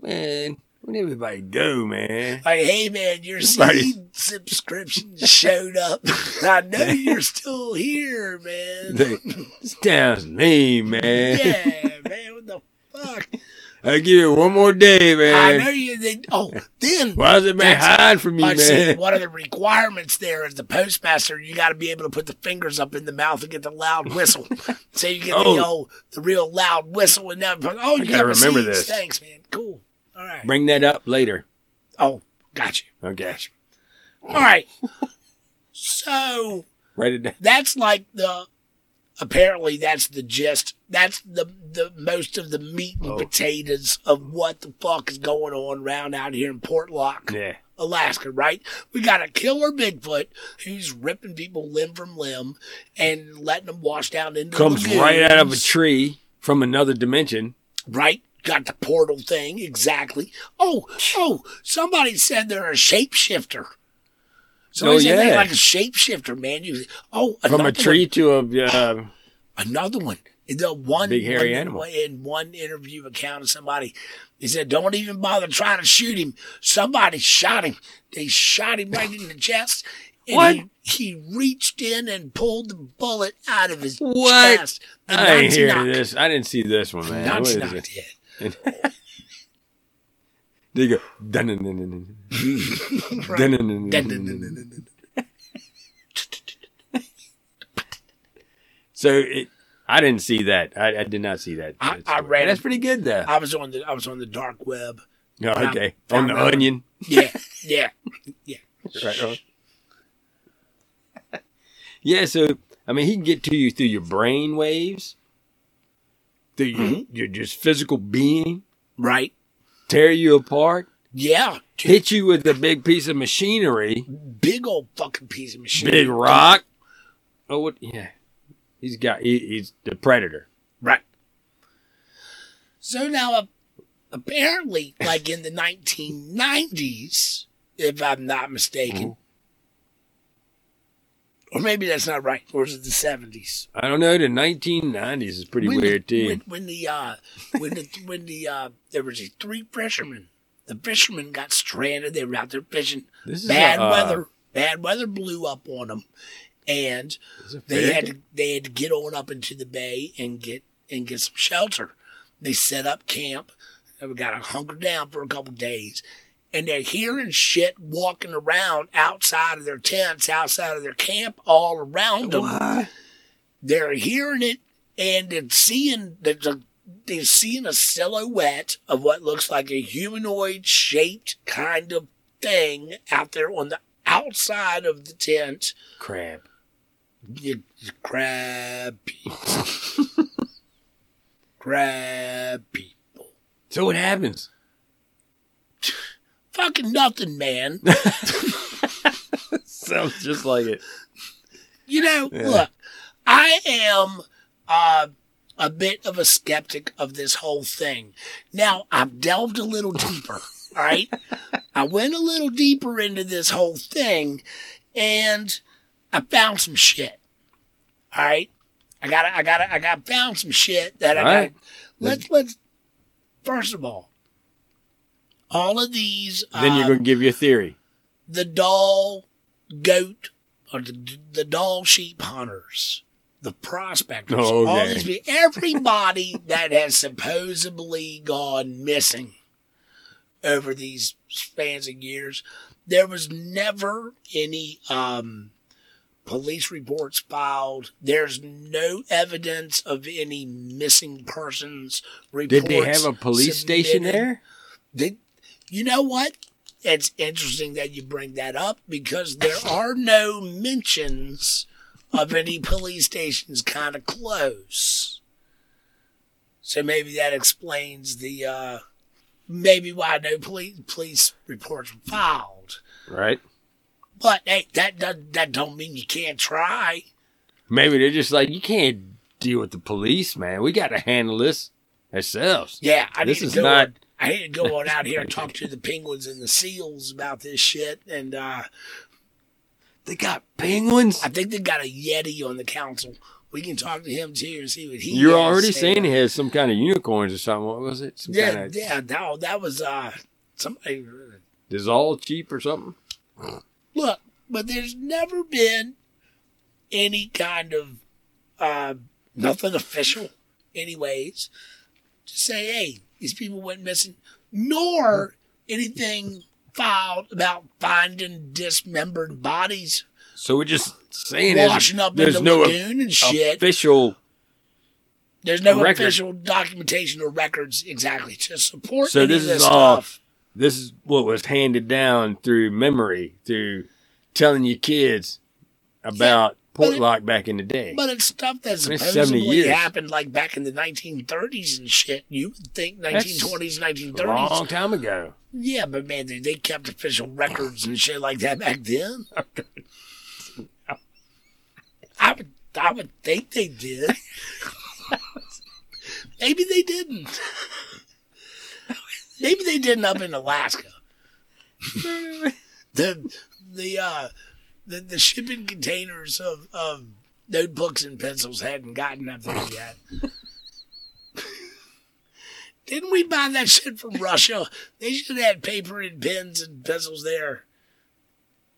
A: man, where'd everybody go, man?
E: Like, hey man, your seed subscription showed up. I know you're still here, man.
A: They, this town's me, man.
E: yeah, man. What the fuck?
A: I give you one more day, man.
E: I know you. They, oh, then
A: Why is it man
E: That's-
A: hide from me,
E: I see.
A: man?
E: One of the requirements there is the postmaster. You got to be able to put the fingers up in the mouth and get the loud whistle. so you get the
A: Oh.
E: old, the real loud whistle, and then oh, you
A: gotta remember this.
E: Thanks, man. Cool. All right.
A: Bring that up later.
E: Oh, got you.
A: Okay.
E: All right. so
A: it
E: that's like the. Apparently, that's the gist. That's the the most of the meat and
A: Oh.
E: potatoes of what the fuck is going on around out here in Portlock,
A: Yeah.
E: Alaska, right? We got a killer Bigfoot who's ripping people limb from limb and letting them wash down into the
A: Comes
E: lagoons,
A: right out of a tree from another dimension.
E: Right? Got the portal thing exactly. Oh, oh! Somebody said they're a shapeshifter. Somebody
A: Oh,
E: they're
A: yeah.
E: like a shapeshifter, man. You oh
A: From a tree to a. Uh,
E: another one. The one
A: Big hairy
E: one-
A: animal.
E: in one interview account of somebody, he said, "Don't even bother trying to shoot him. Somebody shot him. They shot him right in the chest." And
A: What?
E: He, he reached in and pulled the bullet out of his
A: What?
E: chest.
A: I hearing
E: knocked.
A: this. I didn't see this one, man.
E: Nuts
A: What is
E: knocked
A: it?
E: it.
A: There you go. Dun-dun-dun-dun-dun.
E: Right.
A: Dun-dun-dun-dun-dun.
E: Dun-dun-dun-dun-dun.
A: So it, I didn't see that. I, I did not see that.
E: I-
A: That's-
E: I read
A: That's pretty good, though.
E: I was on the I was on the dark web.
A: Oh, okay.
E: found
A: On the
E: out.
A: onion.
E: Yeah, yeah, yeah.
A: Right on. Yeah, so I mean, he can get to you through your brain waves, through your,
E: Mm-hmm.
A: your just physical being,
E: Right.
A: Tear you apart,
E: Yeah.
A: Hit you with a big piece of machinery,
E: big old fucking piece of machinery.
A: big rock. Oh, what? Yeah, he's got. He, he's the predator.
E: Right. So now, uh, apparently, like in the 1990s, if I'm not mistaken, or maybe that's not right, or is it the 70s?
A: I don't know. The 1990s is pretty
E: When the-
A: weird too.
E: When, when the uh, when the when the uh, there was three fishermen. The fishermen got stranded. They were out there fishing.
A: This is
E: Bad
A: a, uh,
E: weather. Bad weather blew up on them, and they had to they had to get on up into the bay and get and get some shelter. They set up camp. we got to hunker down for a couple days, and they're hearing shit walking around outside of their tents, outside of their camp, all around them.
A: What?
E: They're hearing it and they're seeing there's a they're seeing a silhouette of what looks like a humanoid shaped kind of thing out there on the outside of the tent.
A: Crab.
E: You, you crab people. crab people.
A: So what happens?
E: Fucking nothing, man.
A: Sounds just like it.
E: You know,
A: Yeah.
E: look, I am uh, a bit of a skeptic of this whole thing. Now, I've delved a little deeper, all right? I went a little deeper into this whole thing and I found some shit. All right? I got I got I got found some shit that I got
A: right.
E: Let's let's first of all all of these
A: Then you're going to give your theory.
E: the Dall goat or the, the Dall sheep hunters, the prospectors,
A: Oh,
E: all these people, everybody that has supposedly gone missing over these spans of years, there was never any um, police reports filed. There's no evidence of any missing persons reports.
A: Did they have a police station there?
E: They, you know what? It's interesting that you bring that up because there are no mentions of any police stations kind of close. So maybe that explains the uh, maybe why no police police reports were filed.
A: Right.
E: But hey, that that, that don't mean you can't try.
A: Maybe they're just like, you can't deal with the police, man. We got to handle this. ourselves.
E: Yeah, I
A: This is not-.
E: I need to go on out here and talk to the penguins and the seals about this shit. And uh,
A: They got penguins.
E: I think they got a yeti on the council. We can talk to him too and see what he.
A: You're already saying he has some kind of unicorns or something. What was it? Some
E: Yeah,
A: kind of
E: yeah. No, that was uh somebody.
A: Is all cheap or something?
E: Look, but there's never been any kind of uh, nothing official, anyways, to say, hey, these people went missing, nor anything filed about finding dismembered bodies
A: So we're just saying
E: washing up in
A: there's
E: the
A: no
E: lagoon and shit.
A: official.
E: There's no
A: record.
E: official documentation or records exactly to support
A: So this
E: this
A: is all- This is what was handed down through memory, through telling your kids about
E: it-
A: Portlock back in the day.
E: But it's stuff that
A: It's 70
E: supposedly happened like back in the 1930s and shit. You would think 1920s,
A: a
E: 1930s.
A: long time ago.
E: Yeah, but man, they, they kept official records and shit like that back then. I would, I would think they did. Maybe they didn't. Maybe they didn't up in Alaska. the the uh the, the shipping containers of, of notebooks and pencils hadn't gotten up there yet. Didn't we buy that shit from Russia? They should have had paper and pens and pencils there.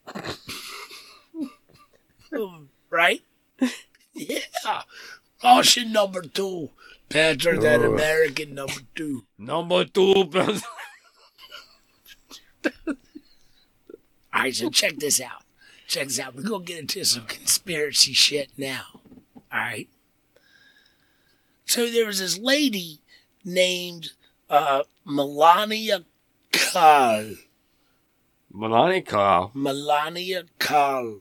E: right? Yeah. Russian number two. Better than
A: Oh.
E: American number two.
A: Number two.
E: All right, so check this out. Check this out. We're going to get into some conspiracy shit now. All right. So there was this lady named uh, Melania Kehl.
A: Melania Kehl.
E: Melania Kehl.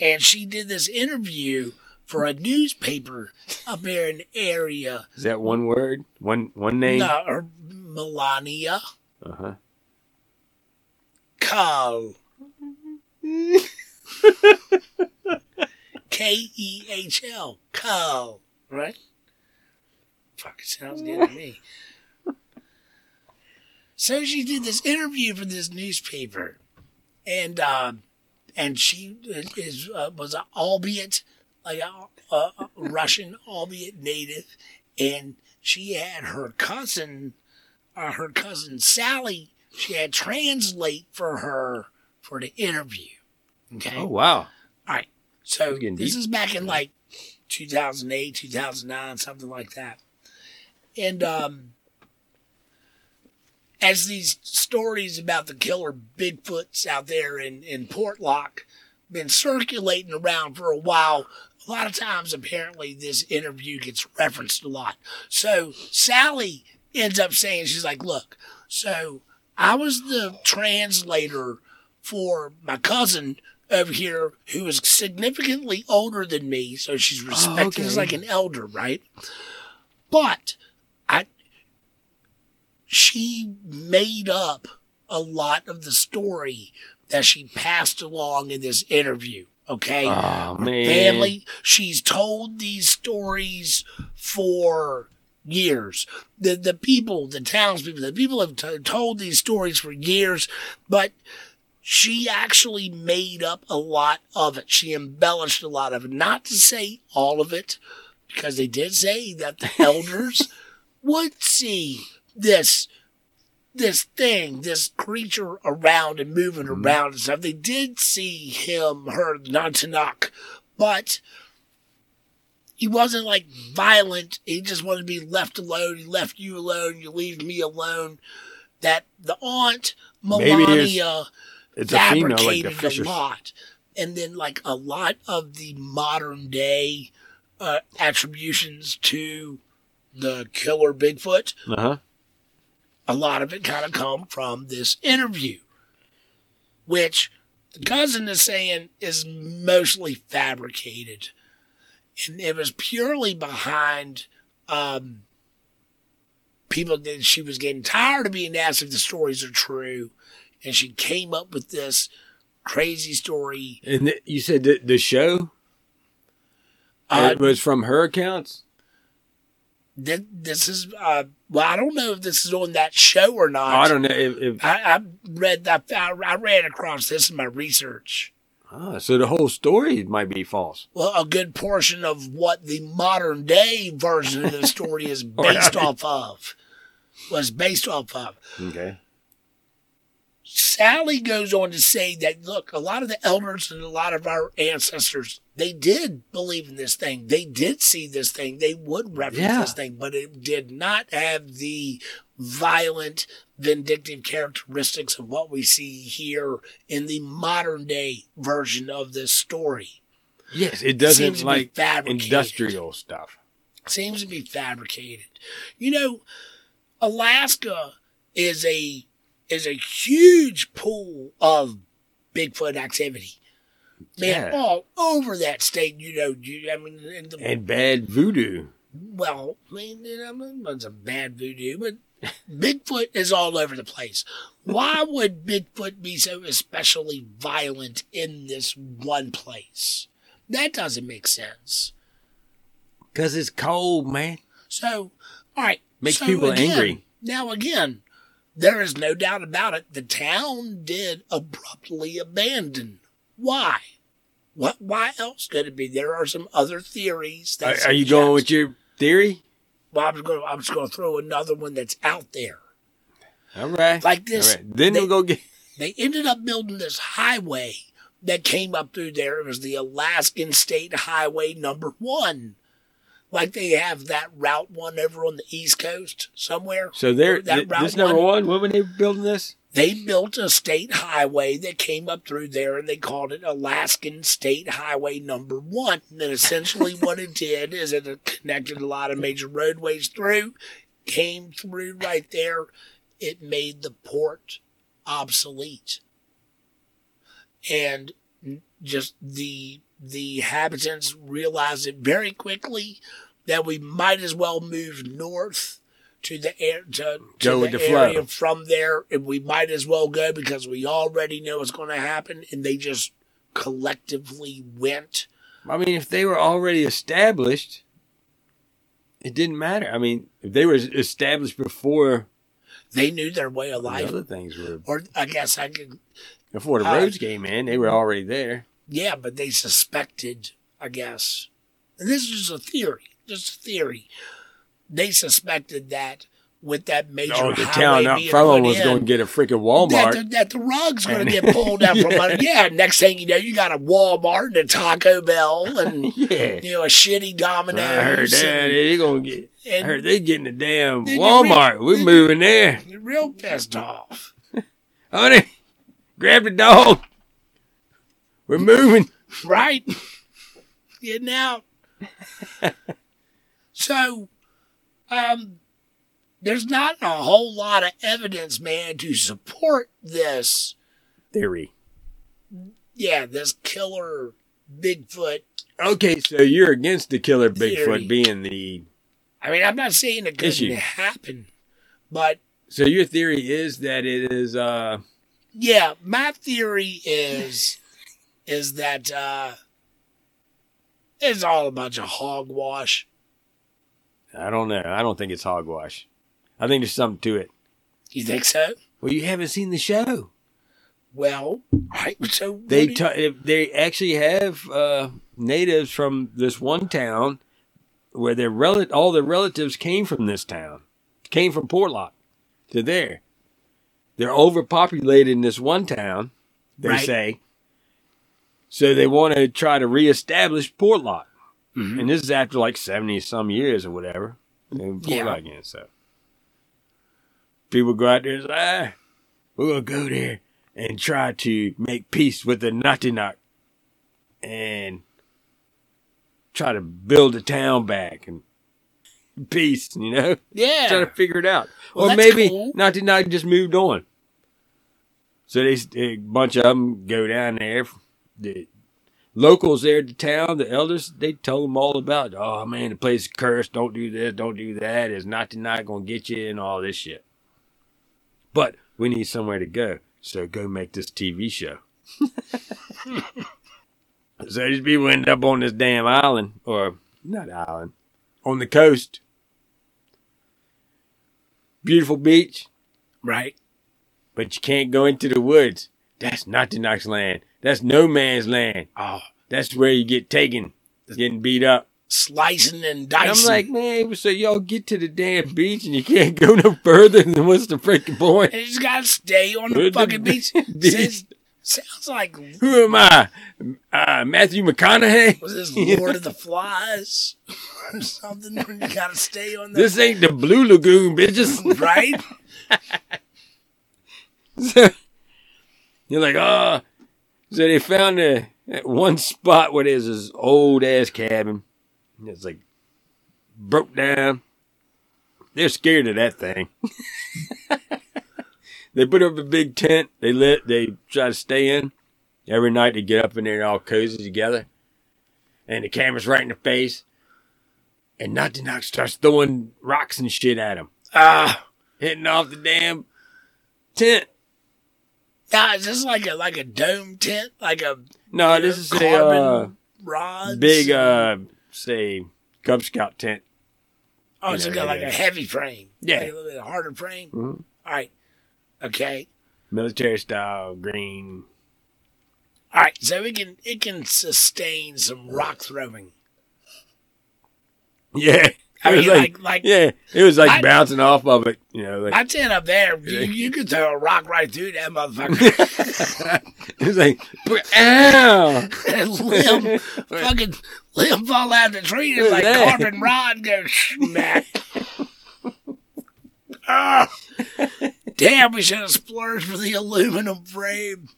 E: And she did this interview for a newspaper up there in the area.
A: Is that one word? One one name?
E: No, her Melania
A: Uh huh.
E: Kehl. K E H L. Kehl. Right? Fuck, it sounds good to me. So she did this interview for this newspaper, and um, and she is uh, was a, albeit like a, a Russian, albeit native, and she had her cousin, uh, her cousin Sally. She had translate for her for the interview. Okay.
A: Oh wow.
E: All right. So this
A: deep.
E: is back in like 2008, 2009, something like that. And um, as these stories about the killer Bigfoots out there in, in Portlock been circulating around for a while, a lot of times apparently this interview gets referenced a lot. So Sally ends up saying, she's like, look, so I was the translator for my cousin over here who is significantly older than me, so she's oh, respected as
A: okay.
E: like an elder, right? But I she made up a lot of the story that she passed along in this interview. Okay,
A: Oh man.
E: family. She's told these stories for years. The the people, the townspeople, the people have t- told these stories for years, but she actually made up a lot of it. She embellished a lot of it. Not to say all of it, because they did say that the elders would see this this thing, this creature around and moving mm-hmm. around and stuff. They did see him, her, Nantanak, but he wasn't like violent. He just wanted to be left alone. He left you alone. You leave me alone. That the aunt Melania
A: It's a female like the
E: fabricated a lot, and then like a lot of the modern day uh, attributions to the killer Bigfoot
A: Uh huh.
E: a lot of it kind of come from this interview, which the cousin is saying is mostly fabricated. And it was purely behind um, people that she was getting tired of being asked if the stories are true. And she came up with this crazy story.
A: And th- you said the, the show
E: Uh,
A: it was from her accounts.
E: This, this is uh, well, I don't know if this is on that show or not.
A: I don't know if, if
E: I, I read that. I, I ran across this in my research.
A: ah, so the whole story might be false.
E: Well, a good portion of what the modern day version of the story is based off of was based off of.
A: Okay.
E: Sally goes on to say that look, a lot of the elders and a lot of our ancestors, they did believe in this thing. They did see this thing. They would reference
A: Yeah.
E: this thing, but it did not have the violent, vindictive characteristics of what we see here in the modern day version of this story.
A: Yes, it doesn't
E: to be
A: like
E: fabricated.
A: industrial stuff.
E: seems to be fabricated. You know, Alaska is a is a huge pool of Bigfoot activity. Man,
A: Yeah.
E: all over that state, you know, you, I mean, in the,
A: And bad voodoo.
E: well, I mean, you know, it's a bad voodoo, but Bigfoot is all over the place. Why would Bigfoot be so especially violent in this one place? That doesn't make sense.
A: Because it's cold, man.
E: So, all right.
A: Makes
E: so
A: people
E: again-
A: angry.
E: Now, again, there is no doubt about it. The town did abruptly abandon. Why? What? Why else could it be? There are some other theories.
A: Are,
E: That
A: are you going with your theory?
E: Well, I was going. I was going to throw another one that's out there.
A: All right.
E: Like this,
A: right. Then
E: they-
A: we'll go get.
E: They ended up building this highway that came up through there. It was the Alaskan State Highway Number One. Like they have that Route One over on the East Coast somewhere.
A: So there,
E: that
A: th-
E: Route
A: this number
E: one?
A: When were they building this?
E: they built a state highway that came up through there and they called it Alaskan State Highway number one. And then essentially what it did is it connected a lot of major roadways through, came through right there. It made the port obsolete. And just the the inhabitants realized it very quickly that we might as well move north to the air to, to the,
A: the
E: area from there and we might as well go because we already know what's going to happen and they just collectively went.
A: I mean, if they were already established, it didn't matter. I mean, if they were established before
E: they knew their way of life.
A: other things were,
E: or i guess i could
A: before the
E: Uh,
A: roads came in, they were already there.
E: yeah but they suspected i guess. And this is a theory just a theory they suspected that with that major
A: Oh, the town
E: being
A: front was
E: in,
A: going to get a freaking
E: that
A: Walmart.
E: the, that the rug's going to get pulled out from
A: Yeah.
E: under. Yeah, next thing you know, you got a Walmart and a Taco Bell and
A: yeah.
E: you know a shitty Domino's.
A: I heard that.
E: and-
A: They gonna get. I heard they getting a damn Walmart.
E: read-
A: We're moving there.
E: You're real pissed off.
A: Honey, grab the dog. We're moving.
E: right? Getting out. So, um, there's not a whole lot of evidence, man, to support this.
A: Theory.
E: Yeah, this killer Bigfoot.
A: Okay, so you're against the killer
E: Theory.
A: Bigfoot being the.
E: I mean, I'm not saying it couldn't
A: Issue.
E: happen, but
A: So your theory is that it is. uh
E: yeah, my theory is is that uh, it's all a bunch of hogwash.
A: I don't know. I don't think it's hogwash. I think there's something to it.
E: You think so?
A: Well, you haven't seen the show.
E: Well, right. So
A: They
E: do you-
A: ta- if they actually have uh, natives from this one town where their rel- all their relatives came from this town, came from Portlock to there. They're overpopulated in this one town, they
E: Right.
A: say. So they want to try to reestablish Portlock.
E: Mhm.
A: And this is after like 70 some years or whatever. And
E: Yeah.
A: Again, so. People go out there and say, ah, we're going to go there and try to make peace with the Nantinaq and try to build the town back and peace, you know?
E: yeah.
A: Try to figure it out.
E: Well,
A: or maybe
E: cool.
A: Just moved on. So they, a bunch of them go down there. The locals there the town, the elders, they told them all about, oh man, the place is cursed. Don't do this, don't do that. It's Nantinaq going to get you and all this shit. But we need somewhere to go. So go make this TV show. so these people end up on this damn island, or not island, on the coast, beautiful beach,
E: Right.
A: but you can't go into the woods. That's not the Knox land. That's no man's land.
E: Oh,
A: That's where you get taken, getting beat up.
E: slicing and
A: And
E: dicing.
A: I'm like, man, so y'all get to the damn beach and you can't go no further than what's the freaking point?
E: and you just gotta stay on the
A: With the
E: fucking beach.
A: beach.
E: Says- sounds like
A: Who am I? Uh, Matthew McConaughey?
E: was this Lord of the Flies or something? You gotta stay on the
A: This ain't the Blue Lagoon, bitches.
E: right.
A: So, you're like, oh. So they found a, that one spot where there's this old ass cabin. It's like broke down. They're scared of that thing. they put up a big tent. They lit. They try to stay in. Every night they get up in there and all cozy together. And the camera's right in the face. And Not to Knock starts throwing rocks and shit at him,
E: Ah,
A: hitting off the damn tent.
E: Now is this like a like a dome tent, like a
A: No, this is a uh,
E: rods?
A: big, uh, say, Cub Scout tent.
E: oh, it's
A: know,
E: got like a heavy frame.
A: Yeah.
E: like a little bit harder frame.
A: Mhm.
E: All right, okay,
A: military style, green.
E: all right. So it can it can sustain some rock throwing.
A: Yeah.
E: I
A: It was
E: mean, like like
A: yeah, it was like
E: I-
A: bouncing off of it, you know. Like,
E: my tent up there, you, you could throw a rock right through that motherfucker.
A: it was like, ow!
E: limb, fucking limb fall out of the tree. It's like
A: that?
E: carbon rod goes smack. Ah, damn, we should have splurged for the aluminum frame.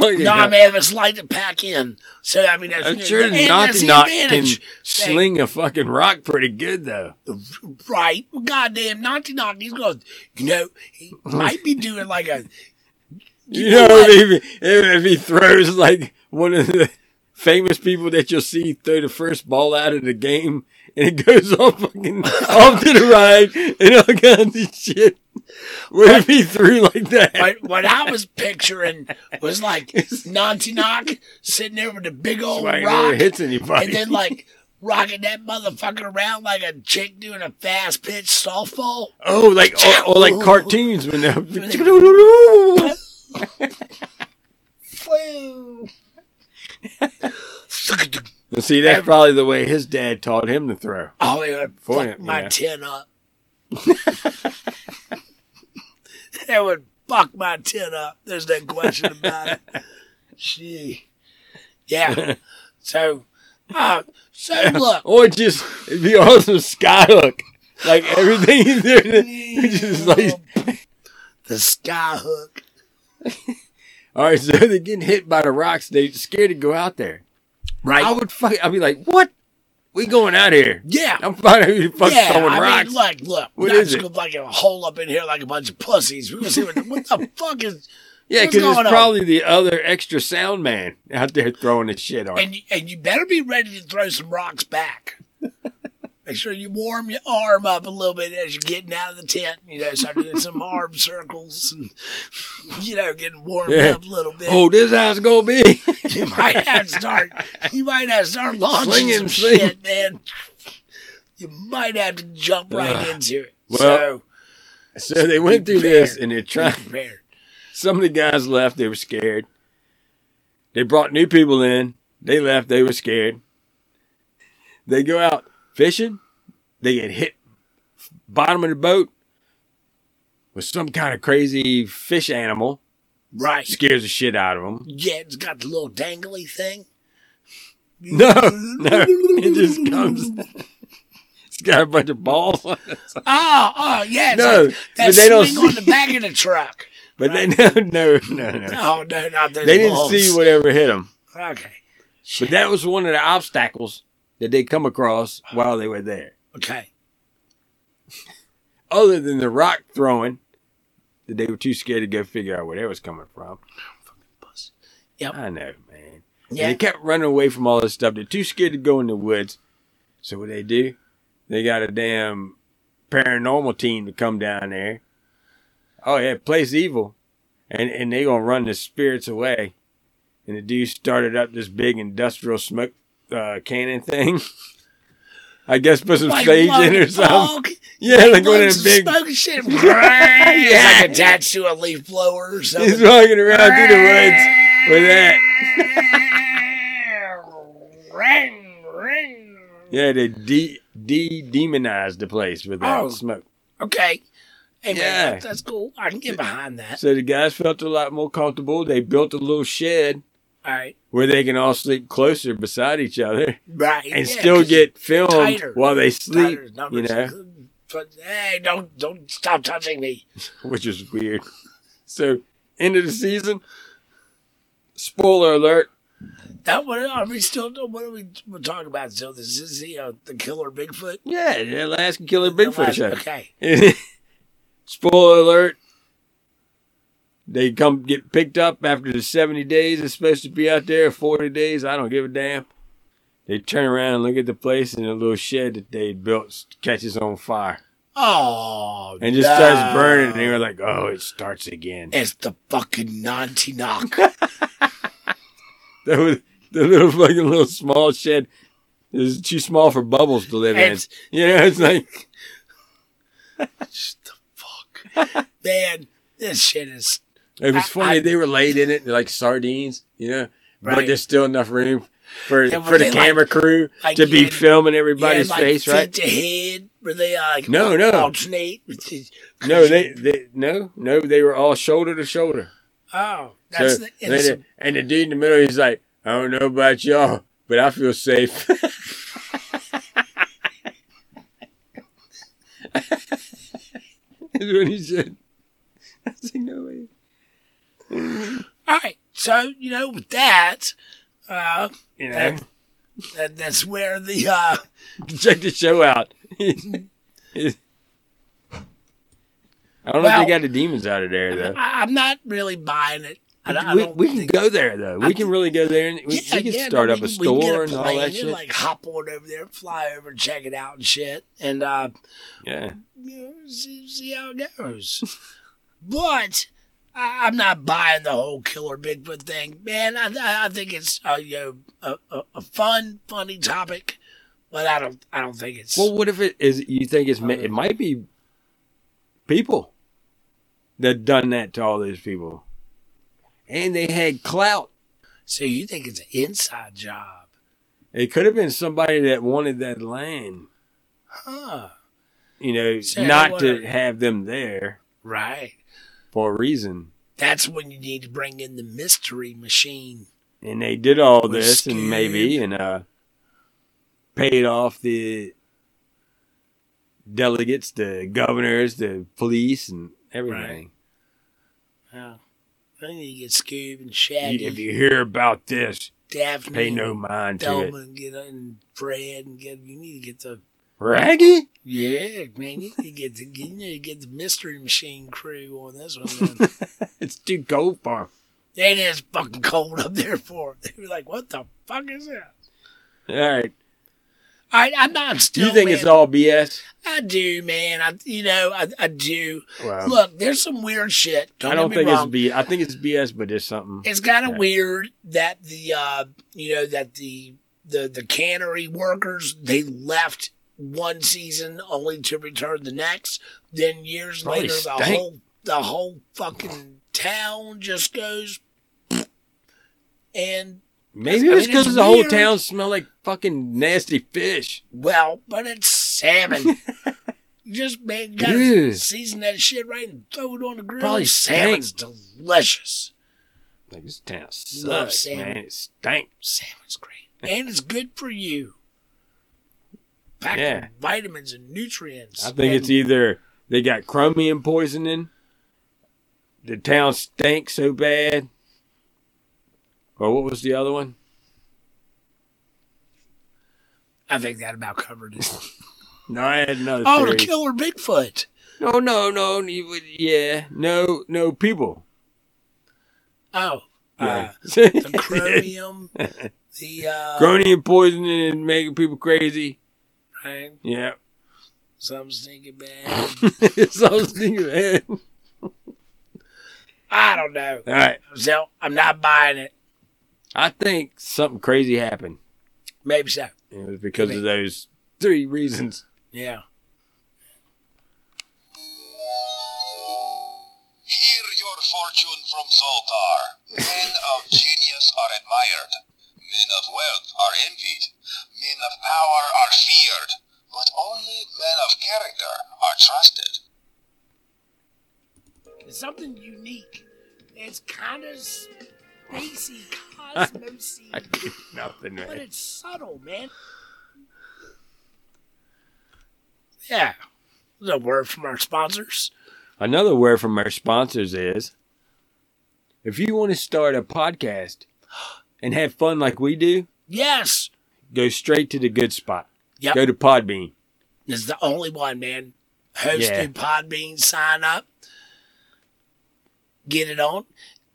E: No,
A: that.
E: man, it's light to pack in. So I mean, that's,
A: I'm sure not
E: that's
A: to
E: the
A: knock can sling a fucking rock pretty good though.
E: right? Well, goddamn, Naughty Knock, he's going. You know, he might be doing like a.
A: You know, if, he, if he throws like one of the famous people that you'll see throw the first ball out of the game and it goes off fucking off to the right and all kinds of shit. If he threw like that?
E: What, what I was picturing was like Naughty Knock sitting there with a big old
A: Swing
E: rock,
A: hits anybody.
E: and then like rocking that motherfucker around like a chick doing a fast pitch softball.
A: oh, like or, or like cartoons when they're. Well, see, that's probably the way his dad taught him to throw.
E: Oh, it would fuck
A: him,
E: my
A: yeah.
E: tin up. that would fuck my tin up. There's no question about it. She, Yeah. So, uh, so look.
A: Or just it'd be awesome skyhook. Like everything in there, just like
E: the sky hook.
A: all right. So they're getting hit by the rocks. They're scared to go out there.
E: Right.
A: I would fuck. I'd be like, what? We going out here?
E: yeah.
A: I'm who the fuck's
E: yeah,
A: throwing
E: I
A: rocks.
E: mean, look, look.
A: What
E: we're not just
A: it?
E: like a hole up in here like a bunch of pussies. Gonna see what, what the fuck is.
A: yeah, because it's
E: on?
A: probably the other extra sound man out there throwing the shit on.
E: And you, and you better be ready to throw some rocks back. Make sure you warm your arm up a little bit as you're getting out of the tent. You know, start doing some arm circles and you know, getting warmed
A: Yeah.
E: up a little bit.
A: oh, this how it's gonna be.
E: You might have to start. You might have to start launching
A: Slinging,
E: some
A: slinging.
E: shit, man. You might have to jump right
A: Ugh.
E: into it.
A: Well,
E: so
A: so they went through this, and they're trying.
E: prepared.
A: Some of the guys left. They were scared. They brought new people in. They left. They were scared. They go out fishing. They get hit bottom of the boat with some kind of crazy fish animal.
E: Right.
A: Scares the shit out of them.
E: Yeah, it's got the little dangly thing.
A: No, no, it just comes. It's got a bunch of balls on it.
E: Oh, oh, yeah.
A: No,
E: like that
A: they don't
E: swing on the back of the truck.
A: But they no, no, no, no.
E: Oh, no, not
A: They didn't see whatever hit them.
E: Okay.
A: But that was one of the obstacles that they come across while they were there.
E: Okay.
A: other than the rock throwing that they were too scared to go figure out where that was coming from. Fucking pussy.
E: Yep.
A: I know, man.
E: Yeah.
A: And they kept running away from all this stuff. They're too scared to go in the woods. So what they do? They got a damn paranormal team to come down there. Oh yeah, place evil. And and they gonna run the spirits away. and the dude started up this big industrial smoke uh, cannon thing. I guess put some
E: Like
A: sage in or something. Yeah, like one of them big.
E: smoke shit. yeah. Like attached to a leaf blower or something.
A: He's walking around through the woods with that.
E: ring, ring.
A: Yeah, they de de demonized the place with that
E: Oh.
A: smoke.
E: Okay. Hey,
A: Yeah.
E: that- that's cool. I can get behind that.
A: So the guys felt a lot more comfortable. They built a little shed
E: right.
A: where they can all sleep closer beside each other
E: Right.
A: and
E: yeah,
A: still get filmed
E: tighter.
A: while they sleep. You know,
E: But, hey, don't don't stop touching me.
A: which is weird. So end of the season. Spoiler alert.
E: That what are we still? What are we talking about? So this is the uh, the killer Bigfoot.
A: Yeah, the Alaskan Killer Bigfoot show.
E: Okay.
A: Spoiler alert. They come get picked up after the 70 days it's supposed to be out there, 40 days, I don't give a damn. They turn around and look at the place and the little shed that they built catches on fire
E: Oh,
A: and just
E: no.
A: starts burning. And they were like, oh, it starts again.
E: It's the fucking Nantinaq.
A: That was the little fucking little small shed is too small for Bubbles to live
E: It's-
A: in. You know, it's like,
E: the fuck, man. This shit is
A: it was
E: I-
A: funny.
E: I-
A: they were laid in it like sardines, you know, but there's still enough room for
E: And
A: for the
E: they,
A: camera crew
E: like,
A: to be
E: in-
A: filming
E: yeah,
A: everybody's
E: like
A: face, right?
E: To head, where they uh, like
A: No, no.
E: alternate.
A: No, they, they no no they were all shoulder to shoulder.
E: Oh, that's
A: So
E: the
A: and, the, and the dude in the middle, he's like, I don't know about y'all, but I feel safe. That's what he said. I was like, no way.
E: All right, so you know with that, uh,
A: You know,
E: that, that that's where the uh,
A: check the show out. I don't know if they got the demons out of there though.
E: I, I'm not really buying it. I, I
A: we, we can go there though. We
E: I
A: can really go there and we,
E: Yeah,
A: we can
E: yeah,
A: start up a
E: can- we can get
A: store and all that shit.
E: Like hop on over there, fly over, check it out and shit, and uh,
A: yeah.
E: you know, see, see how it goes. but I, I'm not buying the whole killer Bigfoot thing, man. I, I, think it's uh, you know a, a, a fun, funny topic, but I don't I don't think it's
A: Well, what if it is? You think it's it might be people that done that to all these people, and they had clout.
E: so. You think it's an inside job,
A: It could have been somebody that wanted that land,
E: huh?
A: you know,
E: So
A: not
E: what
A: to
E: a-
A: have them there
E: Right.
A: For a reason.
E: That's when you need to bring in the mystery machine.
A: And they did all
E: We're
A: this, and maybe, and uh, paid off the delegates, the governors, the police, and everything.
E: Yeah. I need to get Scoob and
A: You-
E: Shaggy,
A: if you hear about this,
E: Daphne,
A: pay no mind to
E: Thelma,
A: it.
E: and get and Fred, and get. You need to get the
A: Raggy?
E: yeah, man. You get the you need to get the mystery machine crew on this one. Man.
A: it's too cold for 'em.
E: it is fucking cold up there for 'em. They were like, "What the fuck is that?"
A: All right.
E: I, I'm not still.
A: you think
E: man,
A: it's all BS?
E: I do, man. I, you know, I, I do.
A: Wow.
E: Look, there's some weird shit. Don't
A: I don't
E: get me
A: think
E: wrong.
A: it's B. I think it's BS, but there's something.
E: it's kind of weird that the uh you know that the the the cannery workers they left one season only to return the next then years
A: Probably
E: later the whole the whole fucking town just goes and
A: Maybe
E: I
A: it's
E: mean, it's
A: because the whole town smell like fucking nasty fish.
E: well but it's salmon just man gotta season that shit right and throw it on the grill
A: Probably
E: salmon's delicious
A: Like this town
E: Love salmon.
A: man. It stank.
E: Salmon's great. And it's good for you. Packed
A: Yeah.
E: with vitamins and nutrients.
A: I think it's either they got chromium poisoning, the town stank so bad, or what was the other one?
E: I think that about covered it.
A: No, I had another
E: oh,
A: theory.
E: the killer Bigfoot.
A: No, no, no. Yeah, no, no people.
E: Oh.
A: Yeah.
E: Uh, the chromium. the uh
A: Chromium poisoning and making people crazy.
E: Right?
A: Yeah.
E: Some stinking bad.
A: so I was thinking.
E: I don't know.
A: All right.
E: So I'm not buying it.
A: I think something crazy happened.
E: Maybe so.
A: It was because
E: Maybe.
A: of those three reasons.
E: Yeah.
F: Hear your fortune from Zoltar. Men of genius are admired. Men of wealth are envied. Men of power are feared. But only men of character are trusted.
E: It's something unique. It's kind of spacey, cosmosy,
A: I do nothing,
E: but it's subtle, man. Yeah. A word from our sponsors.
A: Another word from our sponsors is if you want to start a podcast and have fun like we do,
E: Yes.
A: Go straight to the good spot.
E: Yep.
A: Go to Podbean.
E: This is the only one, man. Hosted
A: Yeah.
E: Podbean, sign up. Get it on.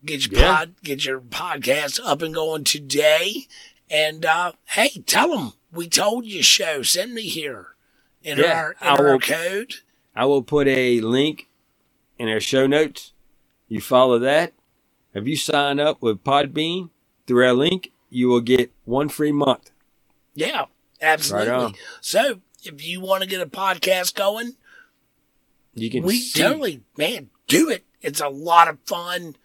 E: Get your
A: Yeah.
E: pod, get your podcast up and going today. And uh, hey, tell them we told you show. Send me here. Enter
A: Yeah,
E: our,
A: I
E: enter our
A: will-
E: code.
A: I will put a link in our show notes. You follow that. If you sign up with Podbean through our link, you will get one free month.
E: Yeah, absolutely.
A: Right.
E: So if you want to get a podcast going,
A: You can
E: we
A: see.
E: totally, man, do it. It's a lot of fun,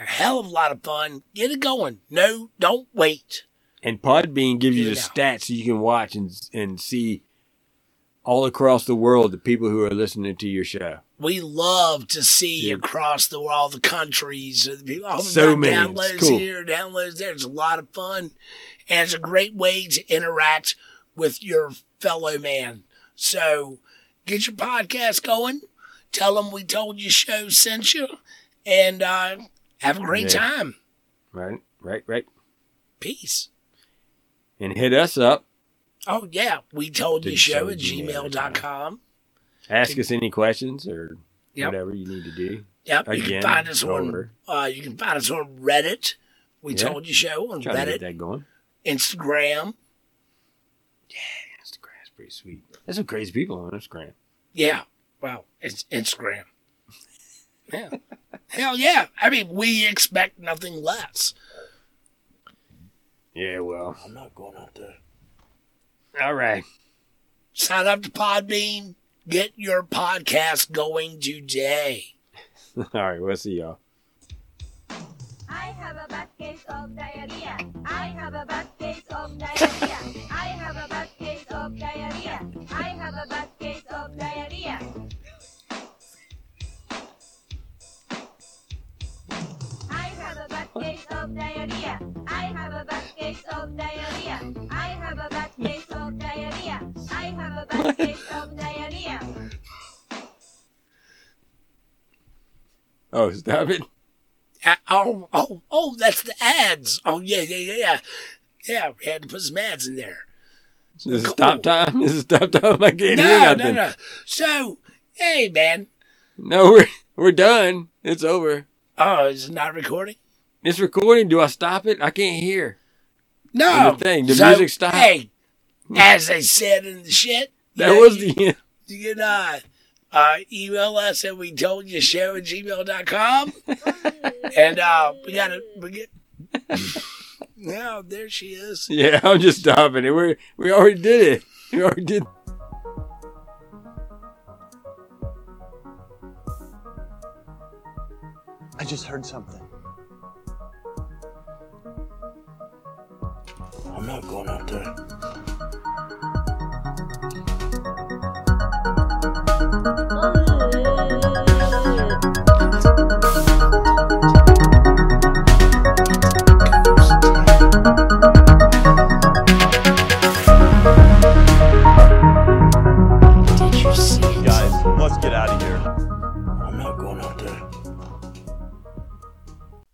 E: a hell of a lot of fun. Get it going. No, don't wait.
A: And Podbean gives you
E: Yeah.
A: the stats so you can watch and and see all across the world the people who are listening to your show.
E: We love to see
A: Yeah.
E: across the world, the countries, the. Oh,
A: So many.
E: Downloads
A: cool.
E: here, downloads there. It's a lot of fun, and it's a great way to interact with your fellow man. So get your podcast going. Tell them we told you show sent you, and uh, have a great
A: Yeah.
E: time.
A: Right, right, right.
E: Peace.
A: And hit us up.
E: Oh yeah, we told you show at gmail.com.
A: Ask us any questions or
E: Yep.
A: whatever you need to do.
E: Yep, you can find us on
A: over.
E: uh, you can find us on Reddit. We
A: Yeah.
E: told you show on
A: Try to
E: Reddit,
A: get that going.
E: Instagram.
A: Yeah, Instagram's pretty sweet. There's some crazy people on Instagram.
E: Yeah. Well, it's Instagram. Yeah. Hell yeah. I mean, we expect nothing less.
A: Yeah, well.
C: I'm not going out there.
A: All right.
E: Sign up to Podbean. Get your podcast going today.
A: All right, we'll see y'all.
D: I have a bad case of diarrhea. I have a bad case of diarrhea. I have a bad case of diarrhea. I have a bad case of diarrhea. I have a bad case of diarrhea. I have a bad case of diarrhea. I have a bad have a bad case of diarrhea.
A: Oh, stop it.
E: Uh, oh, oh, oh, that's the ads. Oh, yeah, yeah, yeah, yeah. Yeah, we had to put some ads in there.
A: This is
E: Cool.
A: stop time. This is stop time. I can't hear nothing.
E: no, no. So, hey, man.
A: No, we're we're done. It's over.
E: Oh, is it not recording?
A: It's recording. Do I stop it? I can't hear.
E: No.
A: And the thing, the music stopped.
E: Hey, as I said in the shit,
A: That
E: you-
A: was
E: you,
A: the end.
E: you can uh, uh, email us at we told you show at gmail.com. and uh, we got to we get. now, there she is.
A: Yeah, I'm just stopping it. We we already did it. We already did.
G: I just heard something.
C: I'm not going out there.